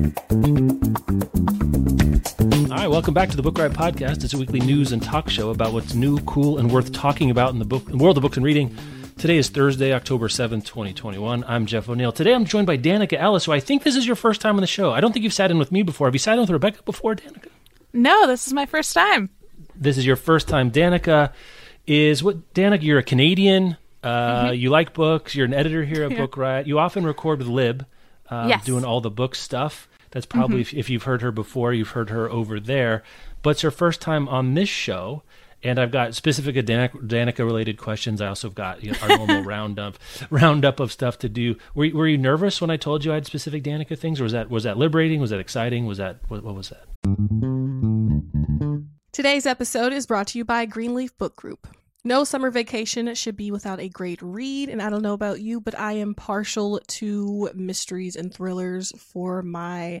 All right, welcome back to the Book Riot Podcast. It's a weekly news and talk show about what's new, cool, and worth talking about in the book, in the world of books and reading. Today is Thursday, October 7th, 2021. I'm Jeff O'Neal. Today I'm joined by Danika Ellis, who I think this is your first time on the show. I don't think you've sat in with me before. Have you sat in with Rebecca before, Danika? No, this is my first time. This is your first time. Danika is what? Danika, you're a Canadian. Uh, Mm-hmm. You like books. You're an editor here at Book Riot. You often record with Lib, uh, Yes. doing all the book stuff. That's probably, mm-hmm. if, if you've heard her before, you've heard her over there. But it's her first time on this show. And I've got specific Danika, Danika related questions. I also have got you know, our normal roundup roundup of stuff to do. Were, you- were you nervous when I told you I had specific Danika things, or was that was that liberating? Was that exciting? Was that what, what was that? Today's episode is brought to you by Greenleaf Book Group. No summer vacation should be without a great read, and I don't know about you, but I am partial to mysteries and thrillers for my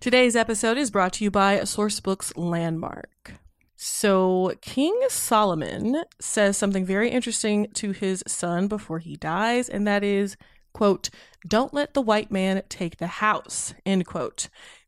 Today's episode is brought to you by Sourcebooks Landmark. So, King Solomon says something very interesting to his son before he dies, and that is, quote, don't let the white man take the house, end quote.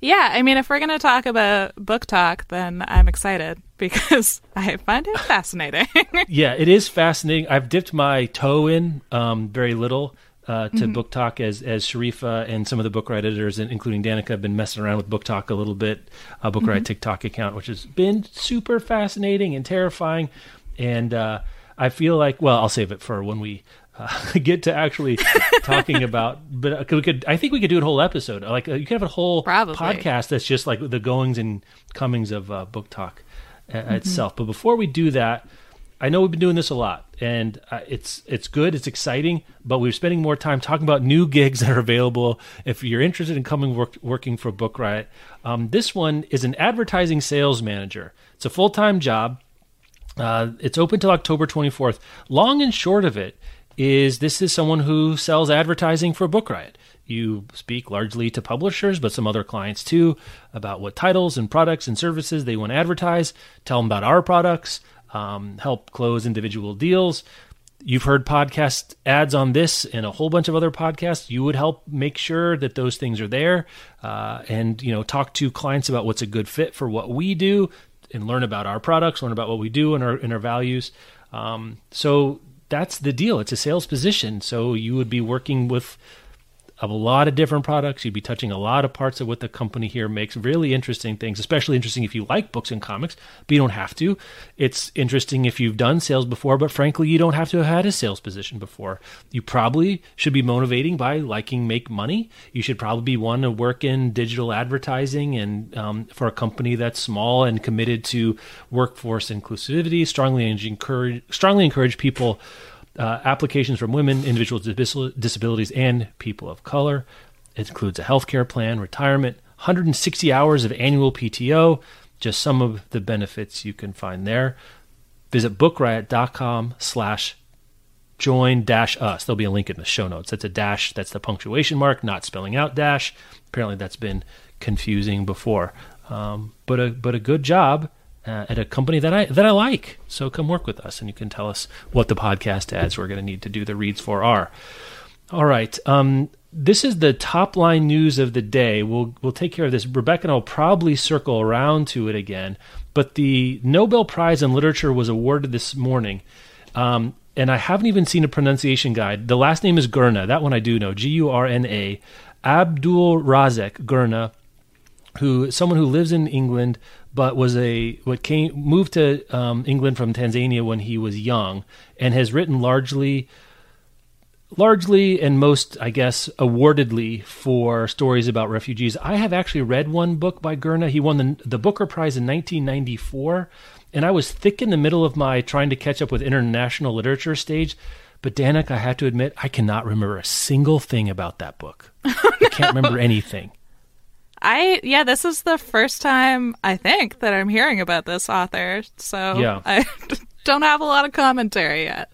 Yeah, I mean, if we're going to talk about BookTok, then I'm excited because I find it fascinating. yeah, it is fascinating. I've dipped my toe in um, very little uh, to BookTok as as Sharifa and some of the book Riot editors, and including Danica, have been messing around with BookTok a little bit. Uh, book Riot TikTok account, which has been super fascinating and terrifying. And uh, I feel like, well, I'll save it for when we. Uh, get to actually talking about, but we could. I think we could do a whole episode. Like uh, you could have a whole Probably. podcast that's just like the goings and comings of uh, BookTok uh, itself. But before we do that, I know we've been doing this a lot, and uh, it's it's good, it's exciting. But we're spending more time talking about new gigs that are available. If you're interested in coming work, working for Book Riot, um, this one is an advertising sales manager. It's a full time job. Uh, it's open till October 24th. Long and short of it is this is someone who sells advertising for Book Riot. You speak largely to publishers, but some other clients too, about what titles and products and services they want to advertise. Tell them about our products, um, help close individual deals. You've heard podcast ads on this and a whole bunch of other podcasts. You would help make sure that those things are there, uh, and you know, talk to clients about what's a good fit for what we do, and learn about our products, learn about what we do and our and our values. Um, so that's the deal. It's a sales position. So you would be working with a lot of different products. You'd be touching a lot of parts of what the company here makes. Really interesting things, especially interesting if you like books and comics, but you don't have to. It's interesting if you've done sales before, but frankly, you don't have to have had a sales position before. You probably should be motivating by liking make money. You should probably be one to work in digital advertising and um, for a company that's small and committed to workforce inclusivity. Strongly encourage strongly encourage people uh, applications from women, individuals with disabilities, and people of color. It includes a healthcare plan, retirement, 160 hours of annual PTO, just some of the benefits you can find there. Visit bookriot.com slash join dash us. There'll be a link in the show notes. That's a dash, that's the punctuation mark, not spelling out dash. Apparently that's been confusing before. Um, but a but a good job uh, at a company that I that I like. So come work with us, and you can tell us what the podcast ads we're going to need to do the reads for are. All right. Um, this is the top line news of the day. We'll we'll take care of this. Rebecca and I'll probably circle around to it again. But the Nobel Prize in Literature was awarded this morning. Um, and I haven't even seen a pronunciation guide. The last name is Gurnah. That one I do know. G U R N A. Abdulrazak Gurnah, who someone who lives in England, but was a what came moved to um, England from Tanzania when he was young, and has written largely, largely and most, I guess, awardedly for stories about refugees. I have actually read one book by Gurnah. He won the the Booker Prize in 1994, and I was thick in the middle of my trying to catch up with international literature stage. But Danik, I have to admit, I cannot remember a single thing about that book. I can't remember anything. I yeah, this is the first time I think that I'm hearing about this author. So yeah. I don't have a lot of commentary yet.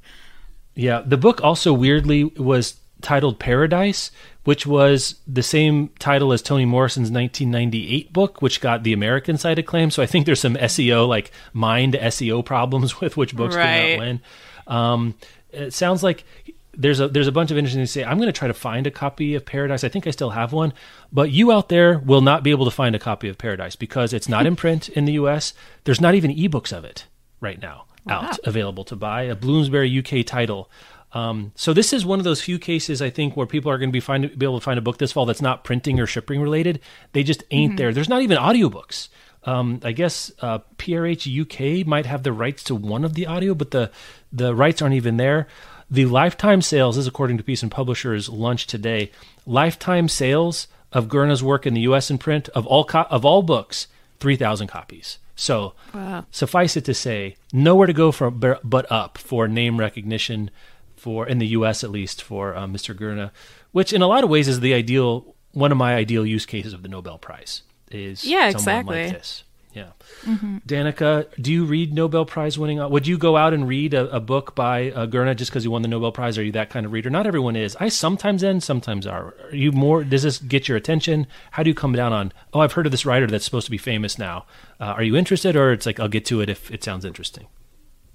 Yeah, the book also weirdly was titled Paradise, which was the same title as Toni Morrison's 1998 book, which got the American side acclaim. So I think there's some SEO, like mind SEO problems with which books right. did not win. Um, it sounds like there's a there's a bunch of interesting things to say. I'm going to try to find a copy of Paradise. I think I still have one, but you out there will not be able to find a copy of Paradise because it's not in print in the U.S. There's not even ebooks of it right now wow. out available to buy. A Bloomsbury UK title. Um, so this is one of those few cases I think where people are going to be find be able to find a book this fall that's not printing or shipping related. They just ain't mm-hmm. there. There's not even audiobooks. Um, I guess uh, PRH UK might have the rights to one of the audio, but the the rights aren't even there. The lifetime sales, is according to Peace and Publishers Lunch today, lifetime sales of Gurnah's work in the U.S. in print of all co- of all books, three thousand copies. So wow. suffice it to say, nowhere to go from but up for name recognition for in the U.S. at least for uh, Mr. Gurnah, which in a lot of ways is the ideal one of my ideal use cases of the Nobel Prize is yeah exactly like this. Yeah. Mm-hmm. Danika, do you read Nobel Prize winning? Would you go out and read a, a book by uh, Gurnah just because you won the Nobel Prize? Are you that kind of reader? Not everyone is. I sometimes am, sometimes are. Are you more? Does this get your attention? How do you come down on? Oh, I've heard of this writer that's supposed to be famous now. Uh, are you interested, or it's like I'll get to it if it sounds interesting?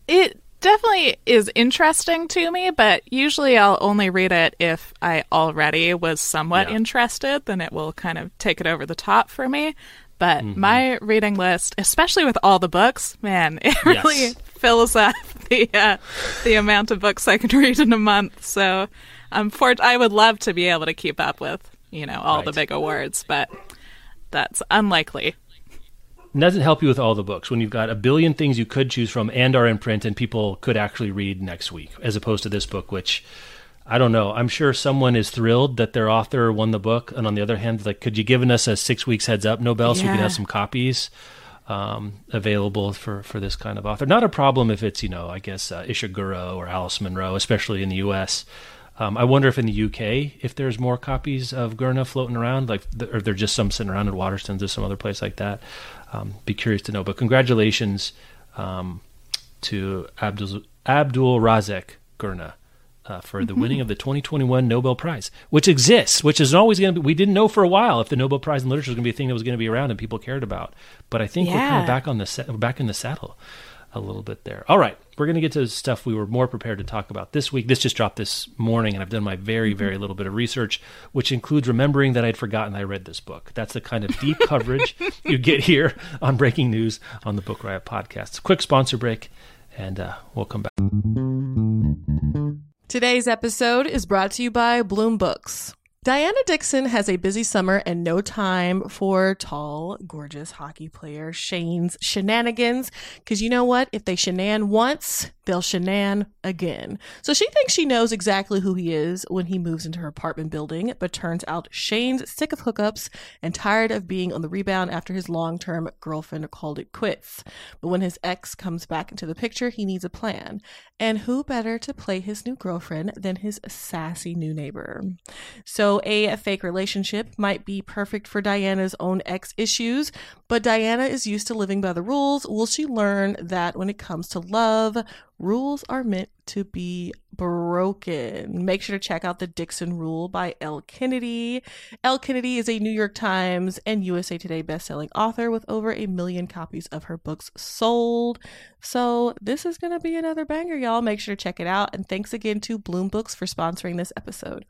It definitely is interesting to me, but usually I'll only read it if I already was somewhat yeah. interested. Then it will kind of take it over the top for me. But mm-hmm. my reading list, especially with all the books, man, it really fills up the uh, the amount of books I can read in a month. So, um, for I would love to be able to keep up with you know all right. the big awards, but that's unlikely. It doesn't help you with all the books when you've got a billion things you could choose from and are in print and people could actually read next week, as opposed to this book, which I don't know. I'm sure someone is thrilled that their author won the book, and on the other hand, like, could you given us a six weeks heads up, Nobel, so we can have some copies um, available for for this kind of author? Not a problem if it's you know, I guess uh, Ishiguro or Alice Munro, especially in the U.S. Um, I wonder if in the UK if there's more copies of Gurnah floating around, like, or they're just some sitting around at Waterstones or some other place like that. Um, be curious to know. But congratulations um, to Abdul Abdul Razek Gurna uh, for the mm-hmm. winning of the 2021 Nobel Prize, which exists, which is always going to be. We didn't know for a while if the Nobel Prize in Literature was going to be a thing that was going to be around and people cared about. But I think yeah. we're kind of back on the set, we're back in the saddle a little bit there. All right, we're going to get to stuff we were more prepared to talk about this week. This just dropped this morning, and I've done my very, mm-hmm. very little bit of research, which includes remembering that I'd forgotten I read this book. That's the kind of deep coverage you get here on Breaking News on the Book Riot podcast. Quick sponsor break and uh, we'll come back. Today's episode is brought to you by Bloom Books. Diana Dixon has a busy summer and no time for tall, gorgeous hockey player Shane's shenanigans. Because you know what? If they shenan once, they'll shenan again. So she thinks she knows exactly who he is when he moves into her apartment building, but turns out Shane's sick of hookups and tired of being on the rebound after his long term girlfriend called it quits. But when his ex comes back into the picture, he needs a plan. And who better to play his new girlfriend than his sassy new neighbor? So a fake relationship might be perfect for Diana's own ex issues, but Diana is used to living by the rules. Will she learn that when it comes to love, rules are meant to be broken? Make sure to check out The Dixon Rule by Elle Kennedy. Elle Kennedy is a New York Times and USA Today bestselling author with over a million copies of her books sold. So, this is going to be another banger, y'all. Make sure to check it out. And thanks again to Bloom Books for sponsoring this episode.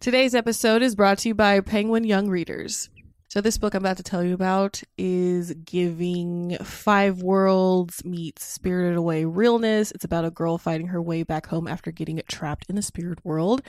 Today's episode is brought to you by Penguin Young Readers. So, this book I'm about to tell you about is giving Five Worlds meets Spirited Away realness. It's about a girl fighting her way back home after getting trapped in the spirit world.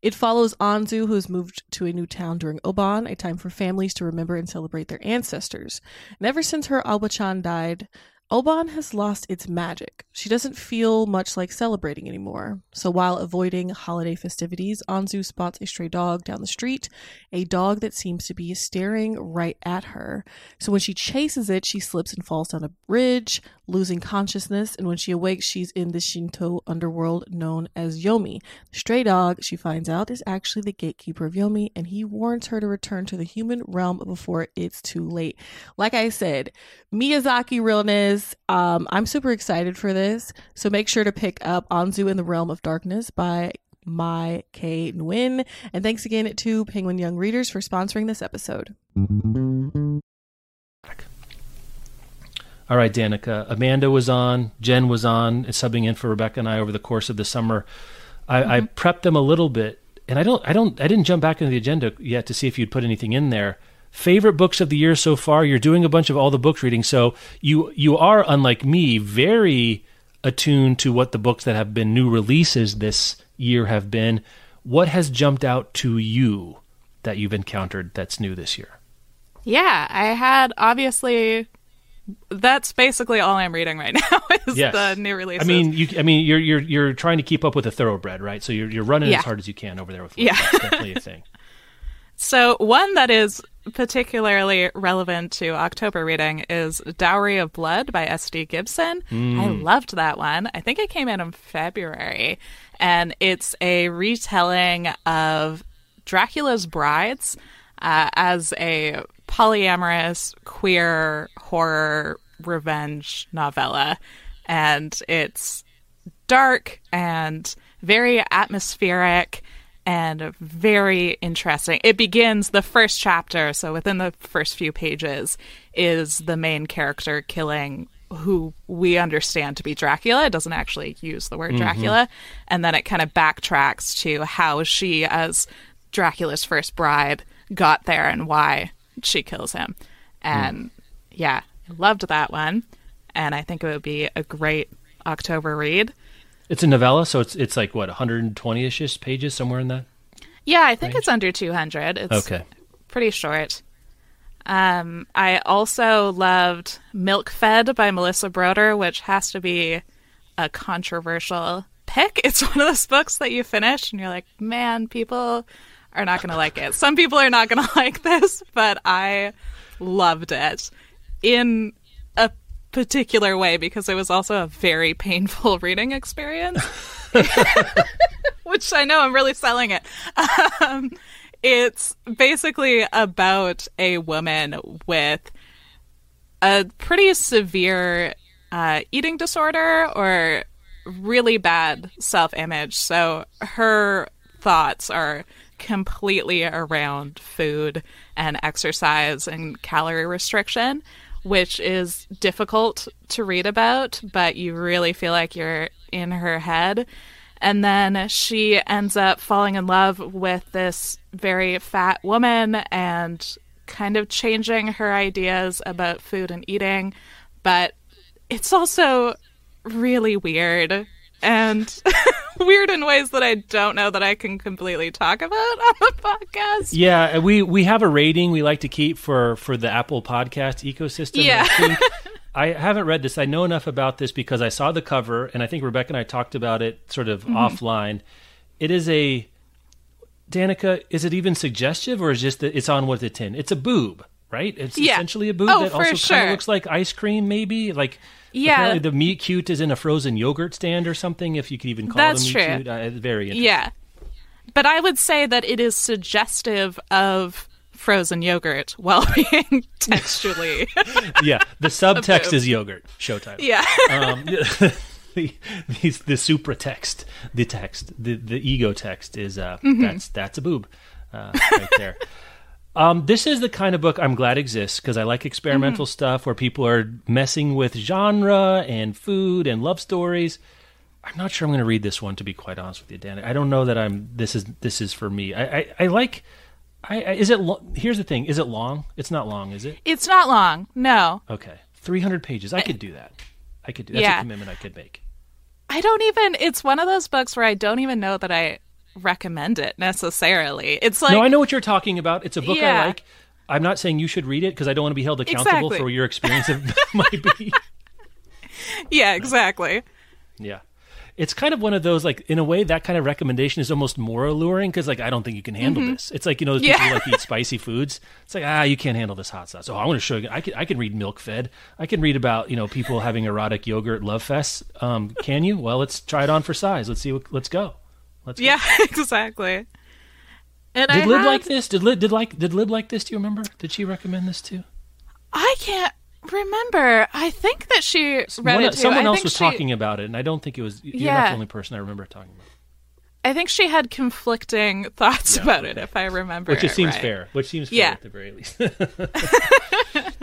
It follows Anzu, who has moved to a new town during Obon, a time for families to remember and celebrate their ancestors. And ever since her Obaachan died, Obon has lost its magic. She doesn't feel much like celebrating anymore. So while avoiding holiday festivities, Anzu spots a stray dog down the street, a dog that seems to be staring right at her. So when she chases it, she slips and falls down a bridge, losing consciousness, and when she awakes, she's in the Shinto underworld known as Yomi. The stray dog, she finds out, is actually the gatekeeper of Yomi, and he warns her to return to the human realm before it's too late. Like I said, Miyazaki realness um, I'm super excited for this. So make sure to pick up Anzu in the Realm of Darkness by Mai K. Nguyen. And thanks again to Penguin Young Readers for sponsoring this episode. All right, Danika. Amanda was on, Jen was on, subbing in for Rebecca and I over the course of the summer. I, mm-hmm. I prepped them a little bit, and I don't, I don't, I didn't jump back into the agenda yet to see if you'd put anything in there favorite books of the year so far. You're doing a bunch of all the books reading, so you you are unlike me, very attuned to what the books that have been new releases this year have been. What has jumped out to you that you've encountered that's new this year? Yeah, I had obviously that's basically all I'm reading right now is yes. the new releases. I mean, you, I mean, you're you're you're trying to keep up with a thoroughbred, right? So you're you're running yeah. as hard as you can over there with. Yeah, that's definitely a thing. So one that is particularly relevant to October reading is Dowry of Blood by S.T. Gibson. Mm. I loved that one. I think it came out in February, and it's a retelling of Dracula's Brides uh, as a polyamorous queer horror revenge novella. And it's dark and very atmospheric and very interesting. It begins the first chapter, so within the first few pages, is the main character killing who we understand to be Dracula. It doesn't actually use the word mm-hmm. Dracula. And then it kind of backtracks to how she, as Dracula's first bride, got there and why she kills him. And mm. yeah, loved that one. And I think it would be a great October read. It's a novella, so it's it's like what 120 ish pages somewhere in that. Yeah, I think range? it's under 200. It's okay. pretty short. Um, I also loved Milk Fed by Melissa Broder, which has to be a controversial pick. It's one of those books that you finish and you're like, man, people are not going to like it. Some people are not going to like this, but I loved it in particular way because it was also a very painful reading experience. Which I know I'm really selling it. Um, it's basically about a woman with a pretty severe uh, eating disorder or really bad self image. So her thoughts are completely around food and exercise and calorie restriction which is difficult to read about, but you really feel like you're in her head. And then she ends up falling in love with this very fat woman and kind of changing her ideas about food and eating, but it's also really weird and weird in ways that I don't know that I can completely talk about on the podcast. Yeah, we we have a rating we like to keep for for the Apple Podcast ecosystem. Yeah. I, I haven't read this. I know enough about this because I saw the cover, and I think Rebecca and I talked about it sort of mm-hmm. offline. It is a Danika. Is it even suggestive, or is just that it's on with the tin? It's a boob, right? It's yeah. essentially a boob oh, that also sure. kind of looks like ice cream, maybe like yeah. Apparently the meet cute is in a frozen yogurt stand or something, if you could even call That's it a true. cute. Uh, very interesting. Yeah. But I would say that it is suggestive of frozen yogurt while being textually. yeah. The subtext is yogurt. Showtime. Yeah. um, the, the, the supra text, the text, the, the ego text is uh, mm-hmm. that's that's a boob uh, right there. Um, this is the kind of book I'm glad exists because I like experimental mm-hmm. stuff where people are messing with genre and food and love stories. I'm not sure I'm going to read this one to be quite honest with you, Dan. I don't know that I'm. This is this is for me. I I, I like. I, I, is it? Lo- Here's the thing. Is it long? It's not long, is it? It's not long. No. Okay, 300 pages. I could do that. I could do. That's yeah. a commitment I could make. I don't even. It's one of those books where I don't even know that I recommend it necessarily. It's like No, I know what you're talking about. It's a book Yeah. I like. I'm not saying you should read it because I don't want to be held accountable Exactly. for your experience of might be. yeah, exactly. Yeah. It's kind of one of those like in a way that kind of recommendation is almost more alluring because like I don't think you can handle this. It's like you know those people Mm-hmm. Yeah. who like eat spicy foods. It's like ah you can't handle this hot sauce. Oh I want to show you. I can I can read Milk Fed. I can read about you know people having erotic yogurt love fests. Um, can you? Well let's try it on for size. Let's see. What, let's go. Let's go. Yeah, exactly. And I Did Lib had- like this? Did Lib did like did Lib like this? Do you remember? Did she recommend this too? I can't remember. I think that she read One- it too. someone I else was she- talking about it, and I don't think it was. You're not the only person I remember talking about. I think she had conflicting thoughts Yeah, about okay. it, if I remember. Which it seems right. fair. Which seems fair Yeah. at the very least.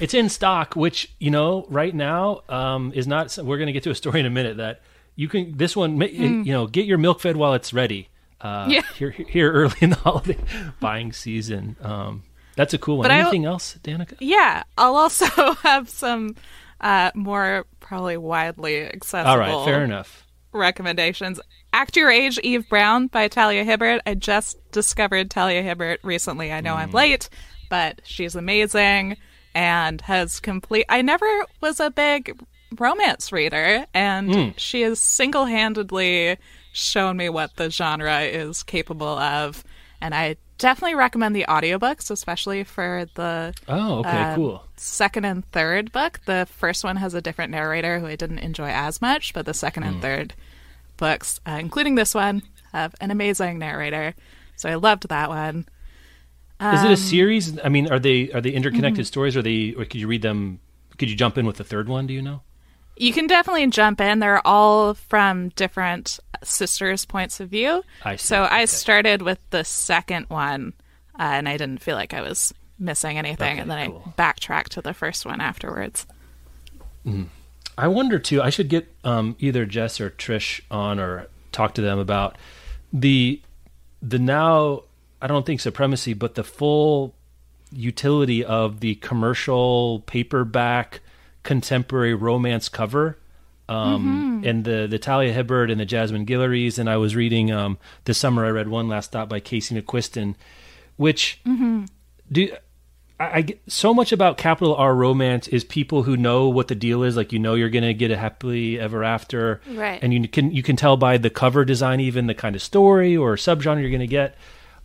it's in stock, which you know right now um, is not. We're going to get to a story in a minute that you can. This one, ma- you know, get your milk fed while it's ready. Uh. Yeah. Here, here early in the holiday buying season. Um, that's a cool one. But Anything else, Danika? Yeah, I'll also have some uh, more probably widely accessible. All right, fair enough. recommendations. Act Your Age, Eve Brown by Talia Hibbert. I just discovered Talia Hibbert recently. I know I'm late, but she's amazing and has complete. I never was a big romance reader, and she has single handedly shown me what the genre is capable of. And I definitely recommend the audiobooks, especially for the Oh, okay, um, cool. second and third book. The first one has a different narrator who I didn't enjoy as much, but the second Hmm. and third books, uh, including this one, have an amazing narrator. So I loved that one. Is Um, it a series? I mean, are they are they interconnected mm-hmm. stories? Or are they, or could you read them? Could you jump in with the third one? Do you know? You can definitely jump in. They're all from different sisters' points of view. I see. So I started with the second one, uh, and I didn't feel like I was missing anything, Okay, and then cool. I backtracked to the first one afterwards. I wonder too. I should get um, either Jess or Trish on or talk to them about the the now. I don't think supremacy, but the full utility of the commercial paperback contemporary romance cover. Um, and the the Talia Hibbert and the Jasmine Guillory's, and I was reading um, this summer. I read one last stop by Casey McQuiston, which do I, I get so much about capital R romance is people who know what the deal is. Like you know you're gonna get a happily ever after, Right. And you can you can tell by the cover design even the kind of story or subgenre you're gonna get.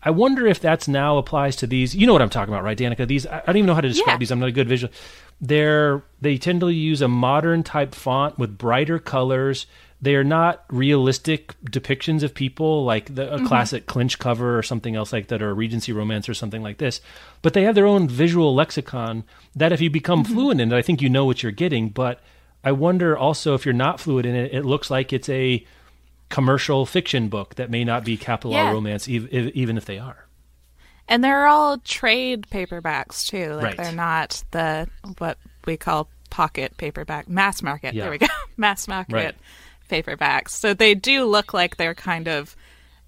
I wonder if that's now applies to these. You know what I'm talking about, right, Danika? These I I don't even know how to describe Yeah. these. I'm not a good visual. They're they tend to use a modern type font with brighter colors. They are not realistic depictions of people like the, a mm-hmm. classic clinch cover or something else like that, or a Regency romance or something like this. But they have their own visual lexicon that, if you become mm-hmm. fluent in it, I think you know what you're getting. But I wonder also if you're not fluent in it, it looks like it's a commercial fiction book that may not be capital R romance, ev- ev- even if they are. And they're all trade paperbacks too. Like Right. they're not the what we call pocket paperback, mass market. Yeah. There we go, mass market Right. paperbacks. So they do look like they're kind of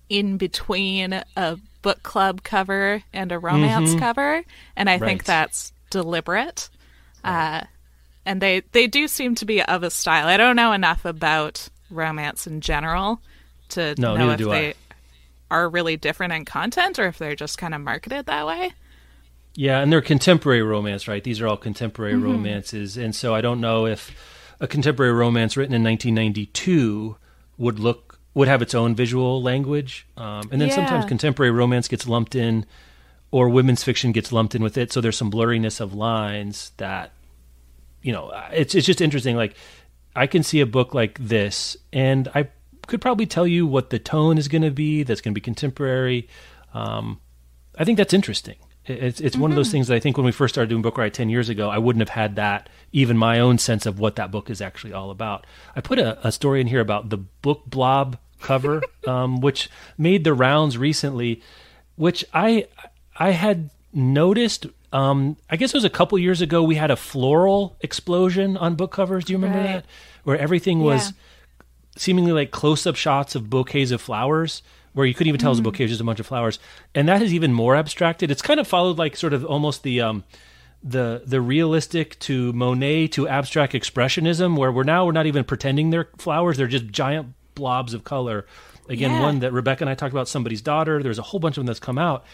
in between a book club cover and a romance Mhm. cover, and I think that's deliberate. Uh, and they they do seem to be of a style. I don't know enough about romance in general to No, know if do I. are really different in content or if they're just kind of marketed that way. Yeah, and they're contemporary romance, right? These are all contemporary Mm-hmm. romances, and so I don't know if a contemporary romance written in 1992 would look would have its own visual language. Um, and then sometimes contemporary romance gets lumped in, or women's fiction gets lumped in with it. So there's some blurriness of lines that, you know, it's it's just interesting. Like I can see a book like this, and I could probably tell you what the tone is going to be. That's going to be contemporary. Um, I think that's interesting. It- It's it's one of those things that I think when we first started doing Book Riot ten years ago, I wouldn't have had that even my own sense of what that book is actually all about. I put a, a story in here about the book blob cover, um, which made the rounds recently, which I I had noticed. Um, I guess it was a couple years ago. We had a floral explosion on book covers. Do you remember Right. that? Where everything was Yeah. Seemingly like close up shots of bouquets of flowers where you couldn't even tell it was a bouquet, it was just a bunch of flowers. And that is even more abstracted. It's kind of followed like sort of almost the um the the realistic to Monet to abstract expressionism where we're now we're not even pretending they're flowers, they're just giant blobs of color. Again, Yeah. one that Rebecca and I talked about somebody's daughter. There's a whole bunch of them that's come out.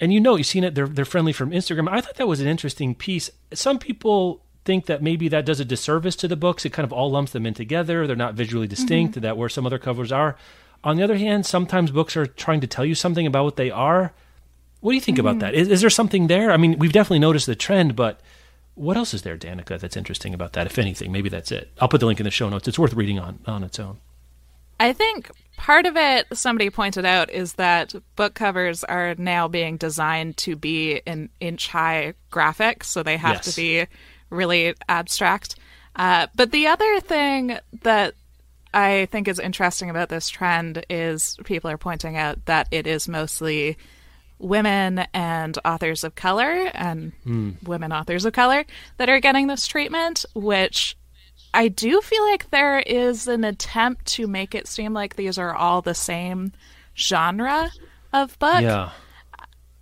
And you know, you've seen it. They're they're friendly from Instagram. I thought that was an interesting piece. Some people think that maybe that does a disservice to the books. It kind of all lumps them in together. They're not visually mm-hmm. distinct. That where some other covers are. On the other hand, sometimes books are trying to tell you something about what they are. What do you think about mm-hmm. that? Is, is there something there? I mean, we've definitely noticed the trend, but what else is there, Danika, that's interesting about that? If anything, maybe that's it. I'll put the link in the show notes. It's worth reading on on its own. I think part of it, somebody pointed out, is that book covers are now being designed to be an inch high graphic, so they have Yes. to be really abstract. Uh, but the other thing that I think is interesting about this trend is people are pointing out that it is mostly women and authors of color and women authors of color that are getting this treatment, which I do feel like there is an attempt to make it seem like these are all the same genre of book, Yeah.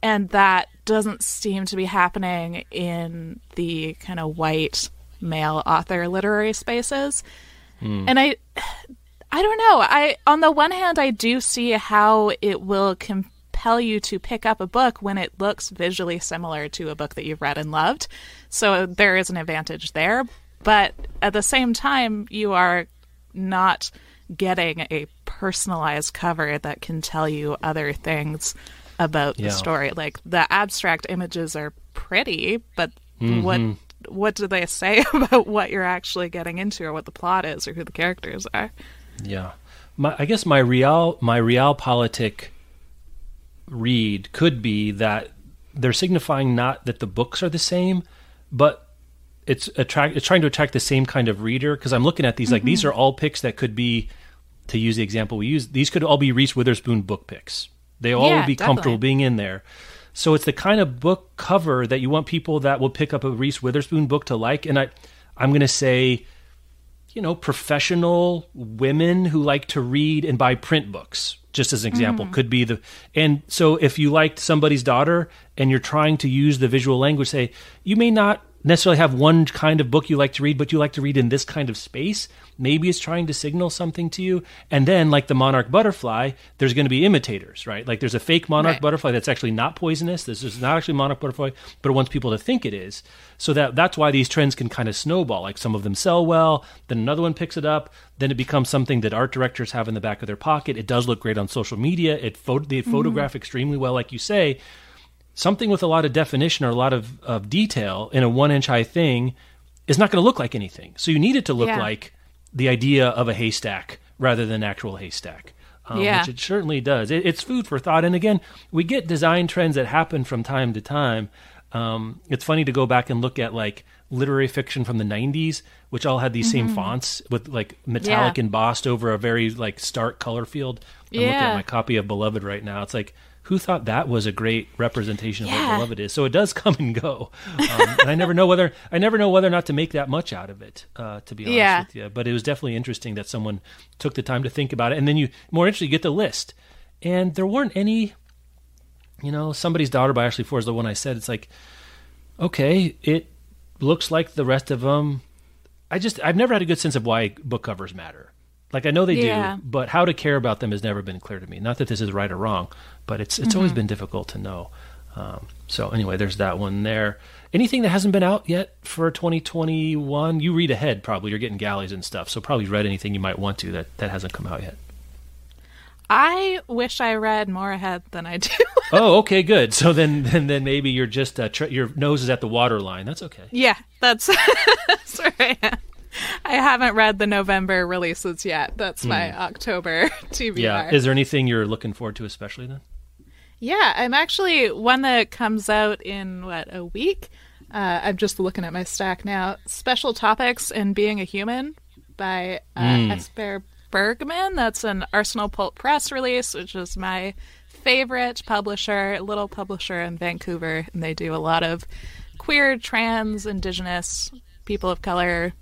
and that doesn't seem to be happening in the kind of white male author literary spaces. Hmm. And I I don't know. I on the one hand I do see how it will compel you to pick up a book when it looks visually similar to a book that you've read and loved. So there is an advantage there, but at the same time you are not getting a personalized cover that can tell you other things about Yeah. the story. Like the abstract images are pretty, but what mm-hmm. what do they say about what you're actually getting into or what the plot is or who the characters are? Yeah, my, I guess my real my realpolitik read could be that they're signifying not that the books are the same, but it's attract it's trying to attract the same kind of reader. Because I'm looking at these like these mm-hmm. are all picks that could be, to use the example we use, these could all be Reese Witherspoon book picks. They all Yeah, would be comfortable being in there. So it's the kind of book cover that you want people that will pick up a Reese Witherspoon book to like. And I, I'm going to say, you know, professional women who like to read and buy print books, just as an example, mm-hmm. could be the. And so if you liked somebody's daughter and you're trying to use the visual language, say, you may not necessarily have one kind of book you like to read, but you like to read in this kind of space. Maybe it's trying to signal something to you. And then, like the monarch butterfly, there's going to be imitators, right? Like there's a fake monarch Right. butterfly that's actually not poisonous. This is not actually monarch butterfly, but it wants people to think it is. So that that's why these trends can kind of snowball. Like some of them sell well, then another one picks it up, then it becomes something that art directors have in the back of their pocket. It does look great on social media. It photo they mm-hmm. photograph extremely well, like you say. Something with a lot of definition or a lot of, of detail in a one inch high thing is not going to look like anything. So you need it to look Yeah. like the idea of a haystack rather than actual haystack. Um, Yeah. Which it certainly does. It, it's food for thought. And again, we get design trends that happen from time to time. Um, it's funny to go back and look at like literary fiction from the 90s, which all had these same fonts with like metallic Yeah. embossed over a very like stark color field. I'm looking at my copy of Beloved right now. It's like, who thought that was a great representation of what Yeah. Beloved is? So it does come and go, um, and I never know whether I never know whether or not to make that much out of it. Uh, to be honest Yeah. with you, but it was definitely interesting that someone took the time to think about it, and then you more interesting you get the list, and there weren't any. You know, somebody's daughter by Ashley Ford is the one I said. It's like, okay, it looks like the rest of them. I just I've never had a good sense of why book covers matter. Like I know they Yeah. do, but how to care about them has never been clear to me. Not that this is right or wrong, but it's it's always been difficult to know. Um, so anyway, there's that one there. Anything that hasn't been out yet for 2021? You read ahead, probably. You're getting galleys and stuff, so probably read anything you might want to that that hasn't come out yet. I wish I read more ahead than I do. oh, okay, good. So then, then, then maybe you're just uh, tr- your nose is at the water line. That's okay. yeah, that's, that's where I am. I haven't read the November releases yet. That's my October TBR. Yeah. Is there anything you're looking forward to, especially then? Yeah, I'm actually one that comes out in what a week. Uh, I'm just looking at my stack now. Special topics and being a human by uh, S. Bear Bergman. That's an Arsenal Pulp Press release, which is my favorite publisher, little publisher in Vancouver, and they do a lot of queer, trans, indigenous, people of color,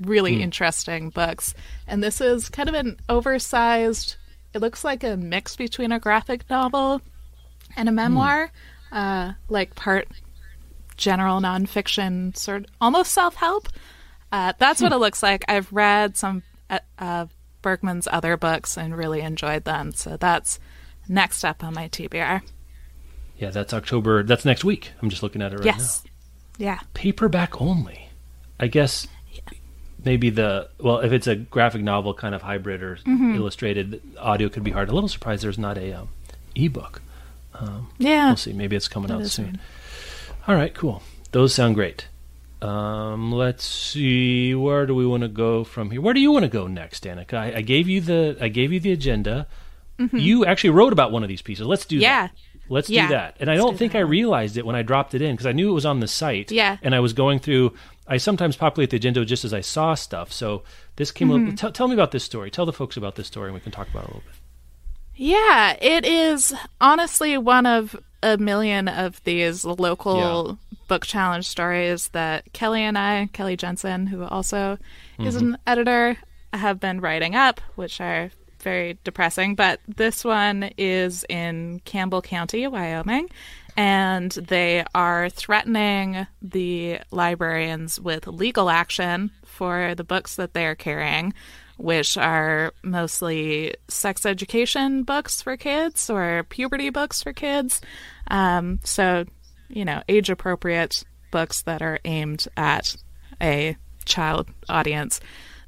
really interesting books. And this is kind of an oversized. It looks like a mix between a graphic novel and a memoir, uh, like part general nonfiction, sort of almost self help. Uh, that's what it looks like. I've read some uh, uh, Bergman's other books and really enjoyed them. So that's next up on my TBR. Yeah, that's October. That's next week. I'm just looking at it right now. yes. Yeah. Paperback only. I guess maybe the well, if it's a graphic novel kind of hybrid or Mm-hmm. illustrated, audio could be hard. A little surprised there's not a um, ebook. Yeah. We'll see. Maybe it's coming out soon. weird. All right, cool. Those sound great. Um, let's see. Where do we want to go from here? Where do you want to go next, Danika? I, I gave you the I gave you the agenda. You actually wrote about one of these pieces. Let's do Mm-hmm. Yeah. that. Let's Yeah. do that. And I Let's don't do think that. I realized it when I dropped it in because I knew it was on the site. Yeah. And I was going through. I sometimes populate the agenda just as I saw stuff. So this came. Mm-hmm. up tell, tell me about this story. Tell the folks about this story, and we can talk about it a little bit. Yeah, it is honestly one of a million of these local book challenge stories that Kelly and I, Kelly Jensen, who also is mm-hmm. an editor, have been writing up, which are very depressing. But this one is in Campbell County, Wyoming, and they are threatening the librarians with legal action for the books that they are carrying which are mostly sex education books for kids or puberty books for kids. Um, so, you know, age appropriate books that are aimed at a child audience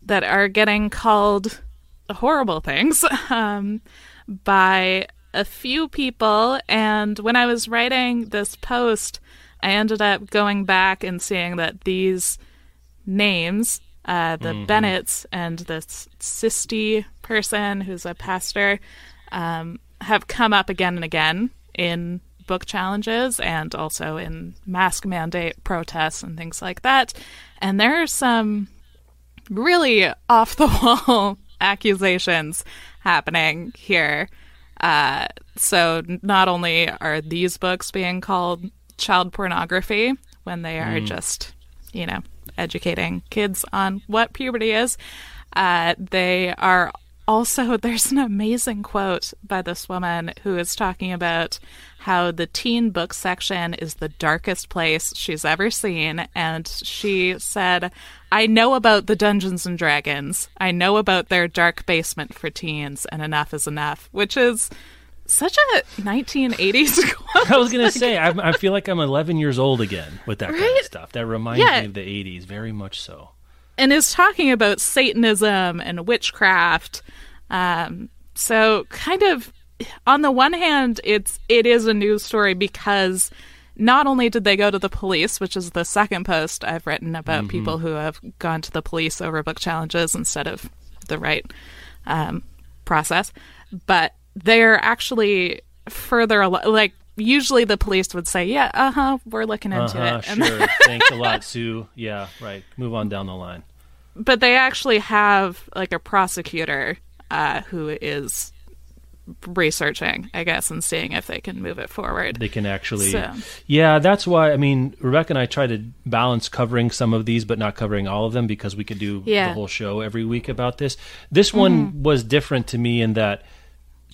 that are getting called horrible things um, by a few people. And when I was writing this post, I ended up going back and seeing that these names uh, the Bennetts and this Sisti person who's a pastor um, have come up again and again in book challenges and also in mask mandate protests and things like that. And there are some really off the wall accusations happening here. Uh, so not only are these books being called child pornography when they are just, you know, educating kids on what puberty is, uh, they are also, there's an amazing quote by this woman who is talking about how the teen book section is the darkest place she's ever seen. And she said, I know about the Dungeons and Dragons. I know about their dark basement for teens, and enough is enough, which is such a 1980s quote. I was gonna say I, I feel like I'm 11 years old again with that kind of stuff. That reminds Yeah. me of the 80s, very much so. and is talking about Satanism and witchcraft. Um, so kind of on the one hand, it's it is a news story because not only did they go to the police, which is the second post I've written about people who have gone to the police over book challenges instead of the right um, process, but they're actually further al- like usually the police would say, "Yeah, uh huh, we're looking into Uh-huh, it," And sure. Thanks a lot, Sue. Yeah, right. Move on down the line. but they actually have like a prosecutor uh, who is researching, I guess, and seeing if they can move it forward. They can actually. So- Yeah, that's why. I mean, Rebecca and I try to balance covering some of these, but not covering all of them because we could do Yeah. Mm-hmm. the whole show every week about this. This one was different to me in that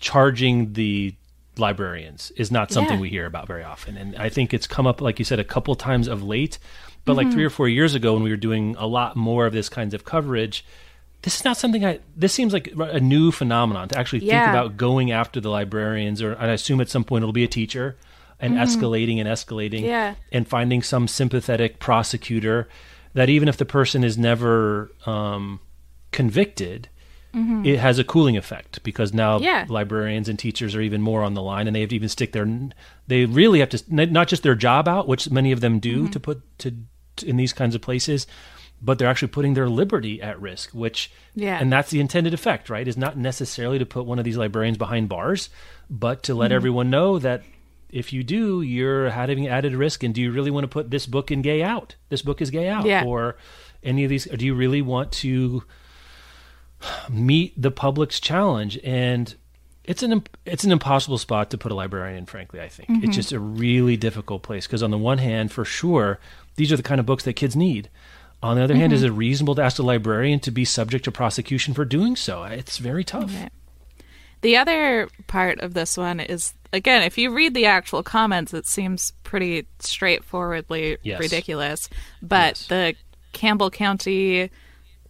charging the librarians is not something Yeah. we hear about very often. And I think it's come up, like you said, a couple times of late. But like three or four years ago, when we were doing a lot more of this kinds of coverage, this is not something I. This seems like a new phenomenon to actually think about going after the librarians, or I assume at some point it'll be a teacher, and escalating and escalating, Yeah. and finding some sympathetic prosecutor that even if the person is never um, convicted, Mm-hmm. it has a cooling effect because now Yeah. librarians and teachers are even more on the line, and they have to even stick their. They really have to not just their job out, which many of them do mm-hmm. to put to, to in these kinds of places, but they're actually putting their liberty at risk. Which Yeah. and that's the intended effect, right? Is not necessarily to put one of these librarians behind bars, but to let mm-hmm. everyone know that if you do, you're having added risk. And do you really want to put this book in gay out? This book is gay out, Yeah. or any of these? Or do you really want to meet the public's challenge? And it's an it's an impossible spot to put a librarian in. Frankly, I think it's mm-hmm. just a really difficult place because on the one hand, for sure, these are the kind of books that kids need. On the other hand, is mm-hmm. it reasonable to ask a librarian to be subject to prosecution for doing so? It's very tough. Right. The other part of this one is again, if you read the actual comments, it seems pretty straightforwardly Yes. ridiculous. But Yes. the Campbell County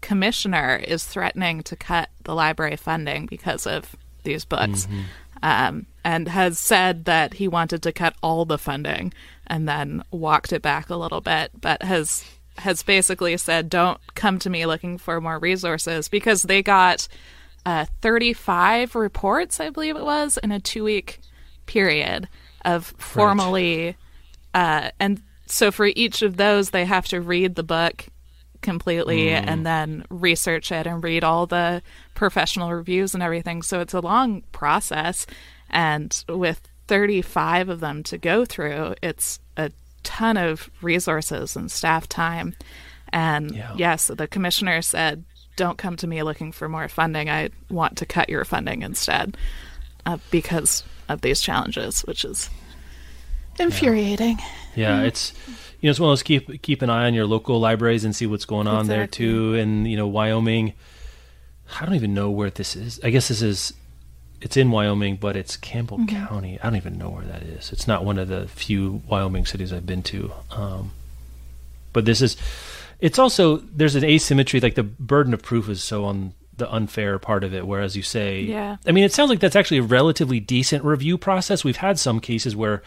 commissioner is threatening to cut the library funding because of these books. Mm-hmm. Um, and has said that he wanted to cut all the funding and then walked it back a little bit, but has has basically said, "Don't come to me looking for more resources," because they got uh, 35 reports, I believe it was, in a two week period of formally. Uh, and so for each of those, they have to read the book completely and then research it and read all the professional reviews and everything. So it's a long process. And with 35 of them to go through, it's a ton of resources and staff time. And Yeah. yes, the commissioner said, don't come to me looking for more funding. I want to cut your funding instead uh, because of these challenges, which is infuriating. Yeah, it's you know as one of those keep keep an eye on your local libraries and see what's going on there too. And you know Wyoming, I don't even know where this is. I guess this is it's in Wyoming, but it's Campbell Mm-hmm. County. I don't even know where that is. It's not one of the few Wyoming cities I've been to. Um, but this is it's also there's an asymmetry like the burden of proof is so on the unfair part of it whereas you say Yeah. i mean it sounds like that's actually a relatively decent review process we've had some cases where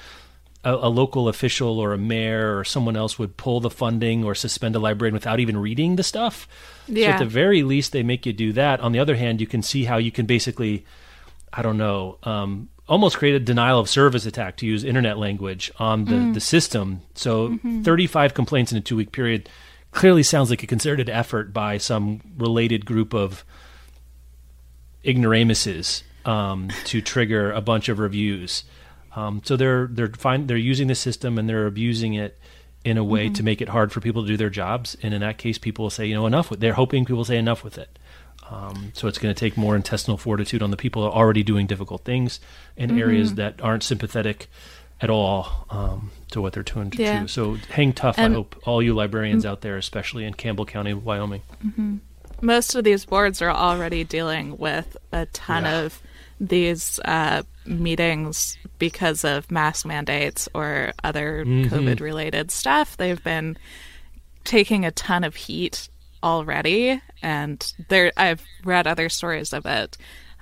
a, a local official or a mayor or someone else would pull the funding or suspend a librarian without even reading the stuff? So Yeah. at the very least they make you do that. On the other hand you can see how you can basically i don't know um, almost create a denial of service attack to use internet language on the, the system. So 35 complaints in a two week period clearly sounds like a concerted effort by some related group of ignoramuses um, to trigger a bunch of reviews. Um, so they're they're fine, they're using the system and they're abusing it in a way to make it hard for people to do their jobs. And in that case, people will say, you know, enough with. They're hoping people say enough with it. Um, so it's going to take more intestinal fortitude on the people that are already doing difficult things in areas that aren't sympathetic at all um, to what they're doing. to- Yeah. So hang tough. And- I hope all you librarians out there, especially in Campbell County, Wyoming. most of these boards are already dealing with a ton Yeah. of these uh, meetings because of mask mandates or other Mm-hmm. COVID related stuff. They've been taking a ton of heat already, and there I've read other stories of it.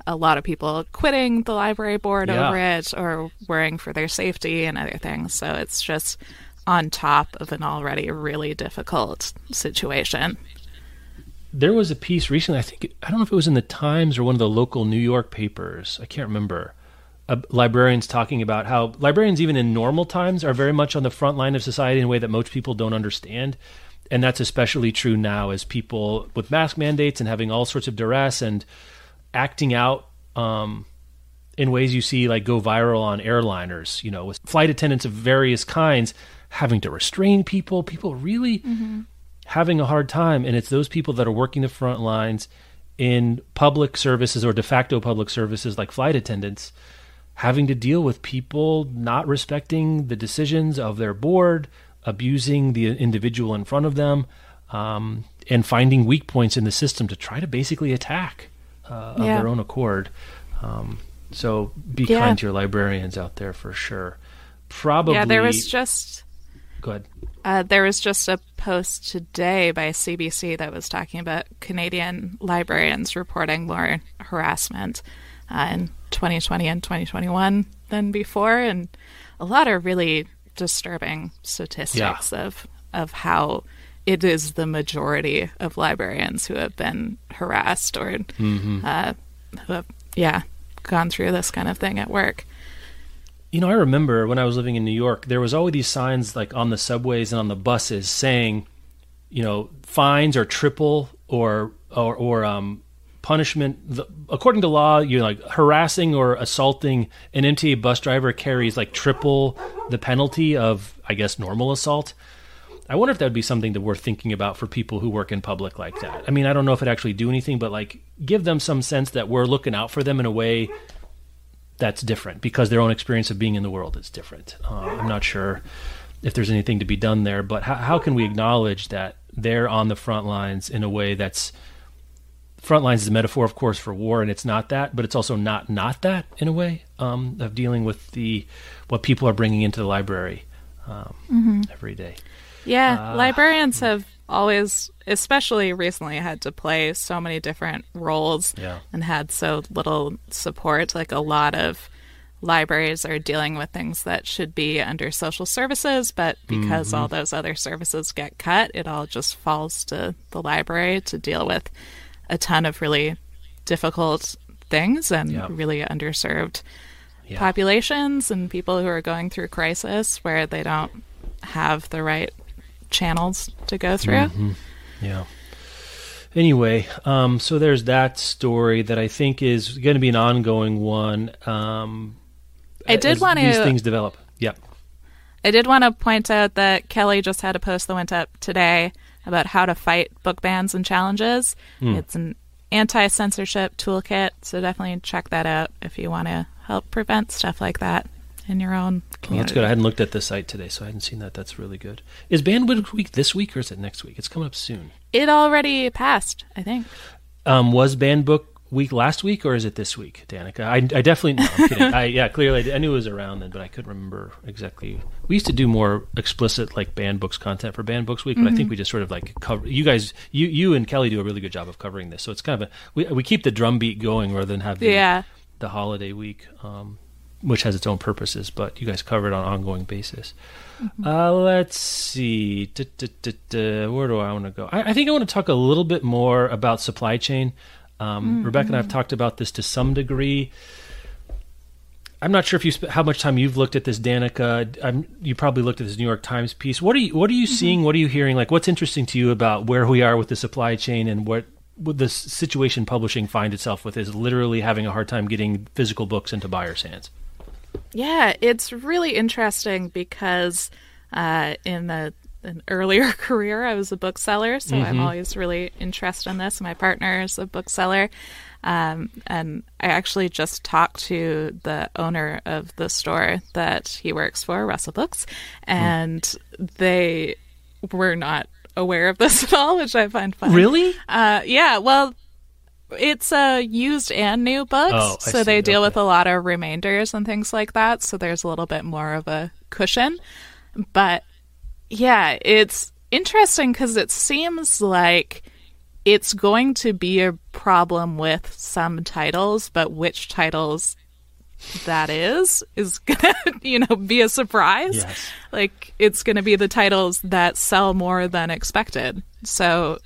A lot of people quitting the library board Yeah. over it or worrying for their safety and other things. So it's just on top of an already really difficult situation. there was a piece recently. I think I don't know if it was in the Times or one of the local New York papers. I can't remember. Uh, librarians talking about how librarians, even in normal times, are very much on the front line of society in a way that most people don't understand, and that's especially true now as people with mask mandates and having all sorts of duress and acting out um, in ways you see like go viral on airliners. You know, with flight attendants of various kinds having to restrain people. People really having a hard time and it's those people that are working the front lines in public services or de facto public services like flight attendants having to deal with people not respecting the decisions of their board abusing the individual in front of them um, and finding weak points in the system to try to basically attack uh, of their own accord um, So be Yeah. kind to your librarians out there for sure. Probably. Yeah, there was just Go ahead. uh, there was just a post today by CBC that was talking about Canadian librarians reporting more harassment uh, in 2020 and 2021 than before, and a lot of really disturbing statistics of of how it is the majority of librarians who have been harassed or uh, who have yeah gone through this kind of thing at work. You know, I remember when I was living in New York, there was always these signs like on the subways and on the buses saying, you know, fines are triple or or, or um, punishment. The, according to law, you know, like harassing or assaulting an MTA bus driver carries like triple the penalty of, I guess, normal assault. I wonder if that would be something that we're thinking about for people who work in public like that. I mean, I don't know if it actually do anything, but like give them some sense that we're looking out for them in a way that's different because their own experience of being in the world is different. Uh, I'm not sure if there's anything to be done there, but how, how can we acknowledge that they're on the front lines in a way that's front lines is a metaphor, of course, for war, and it's not that, but it's also not not that in a way um, of dealing with the what people are bringing into the library um, every day. Yeah, librarians have always, especially recently, had to play so many different roles Yeah. and had so little support. Like a lot of libraries are dealing with things that should be under social services, but because all those other services get cut, it all just falls to the library to deal with a ton of really difficult things and Yeah. really underserved Yeah. populations and people who are going through crisis where they don't have the right channels to go through. Yeah. Anyway, um, so there's that story that I think is going to be an ongoing one. Um, I did want these to- things develop. Yep. I did want to point out that Kelly just had a post that went up today about how to fight book bans and challenges. It's an anti censorship toolkit, so definitely check that out if you want to help prevent stuff like that in your own community. that's good. I hadn't looked at the site today, so I hadn't seen that. That's really good. Is Bandwidth Week this week or is it next week? It's coming up soon. It already passed, I think. Um, was Banned Book Week last week or is it this week, Danika? I, I definitely no, I'm. I, yeah, clearly I knew it was around then, but I couldn't remember exactly. We used to do more explicit like band books content for Banned Books Week, but I think we just sort of like cover. You guys, you you and Kelly do a really good job of covering this, so it's kind of a we we keep the drum beat going rather than have the, Yeah. the holiday week, um, which has its own purposes, but you guys cover it on an ongoing basis. Uh, let's see. Duh, duh, duh. Where do I want to go? I, I think I want to talk a little bit more about supply chain. Um, Rebecca and I have talked about this to some degree. I'm not sure if you sp- how much time you've looked at this, Danika. I'm, you probably looked at this New York Times piece. What are you What are you seeing? What are you hearing? Like, what's interesting to you about where we are with the supply chain and what what the situation publishing find itself with is literally having a hard time getting physical books into buyers' hands. Yeah, it's really interesting because uh, in the an earlier career, I was a bookseller, so I'm always really interested in this. My partner is a bookseller, um, and I actually just talked to the owner of the store that he works for, Russell Books, and they were not aware of this at all, which I find funny. Really? Uh, yeah, well, it's uh, used and new books, Oh, so they deal Okay. with a lot of remainders and things like that. So there's a little bit more of a cushion. But yeah, it's interesting because it seems like it's going to be a problem with some titles, but which titles that is is gonna you know be a surprise. Yes. like it's gonna be the titles that sell more than expected. So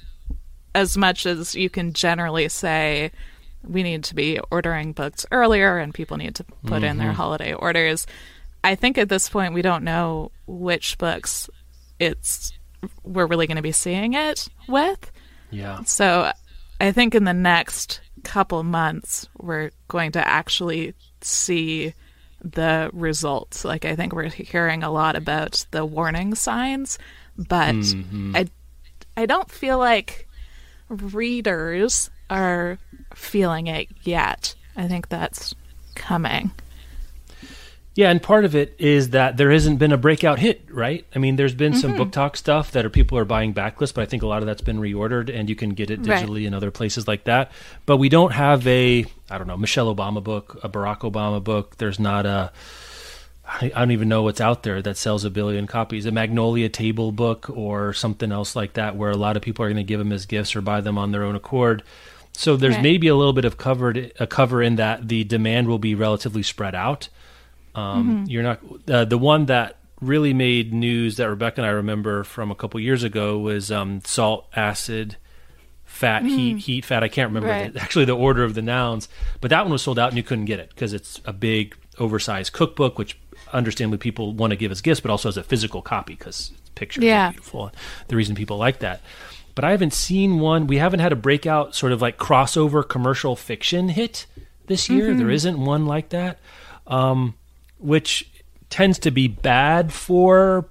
as much as you can generally say we need to be ordering books earlier and people need to put in their mm-hmm. holiday orders i think at this point we don't know which books it's we're really going to be seeing it with Yeah. so I think in the next couple months, we're going to actually see the results. Like, I think we're hearing a lot about the warning signs, but mm-hmm. I, I don't feel like readers are feeling it yet. I think that's coming. Yeah, and part of it is that there hasn't been a breakout hit, right? I mean, there's been some mm-hmm. BookTok stuff that are people are buying backlist, but I think a lot of that's been reordered and you can get it Right. digitally in other places like that. But we don't have a, I don't know, Michelle Obama book, a Barack Obama book. There's not a, I don't even know what's out there that sells a billion copies. A Magnolia Table book or something else like that, where a lot of people are going to give them as gifts or buy them on their own accord. So there's Right. maybe a little bit of covered a cover in that the demand will be relatively spread out. Um, You're not uh, the one that really made news that Rebecca and I remember from a couple years ago was um, salt, acid, fat, heat, heat, fat. I can't remember Right. the, actually the order of the nouns, but that one was sold out and you couldn't get it because it's a big, oversized cookbook, which understandably people want to give as gifts, but also as a physical copy because it's pictures Yeah. are beautiful. The reason people like that. But I haven't seen one. We haven't had a breakout sort of like crossover commercial fiction hit this year. There isn't one like that, um, which tends to be bad for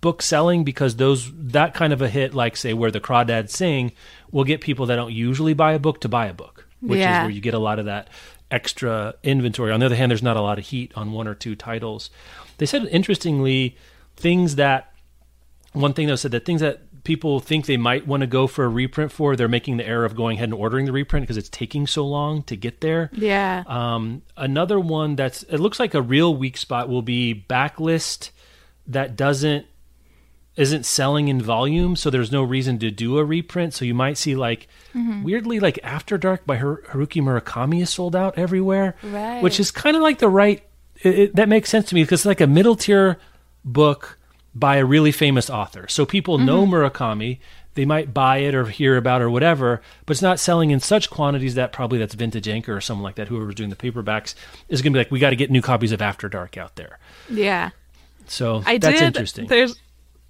book selling because those that kind of a hit, like say where the crawdads sing, will get people that don't usually buy a book to buy a book, which Yeah. is where you get a lot of that extra inventory. On the other hand, there's not a lot of heat on one or two titles. They said interestingly things that one thing though said that things that people think they might want to go for a reprint for, they're making the error of going ahead and ordering the reprint because it's taking so long to get there. Yeah. Um, another one that's it looks like a real weak spot will be backlist that doesn't isn't selling in volume, so there's no reason to do a reprint. So you might see like weirdly like After Dark by Har- Haruki Murakami is sold out everywhere, Right. which is kind of like the right. It, it, that makes sense to me because it's like a middle tier book by a really famous author. So people know mm-hmm. Murakami. They might buy it or hear about it or whatever, but it's not selling in such quantities that probably that's Vintage Anchor or someone like that, whoever's doing the paperbacks, is going to be like, we got to get new copies of After Dark out there. yeah. So I that's did. interesting. There's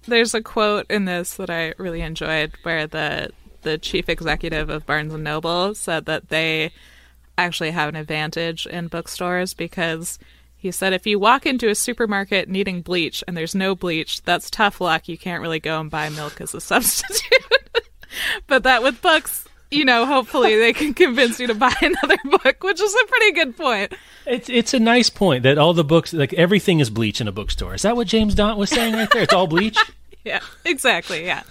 there's a quote in this that I really enjoyed where the the chief executive of Barnes and Noble said that they actually have an advantage in bookstores because he said if you walk into a supermarket needing bleach and there's no bleach, that's tough luck. You can't really go and buy milk as a substitute. but that with books, you know, hopefully they can convince you to buy another book, which is a pretty good point. It's it's a nice point that all the books, like everything, is bleach in a bookstore. Is that what James Daunt was saying right there? It's all bleach. Yeah, exactly. Yeah.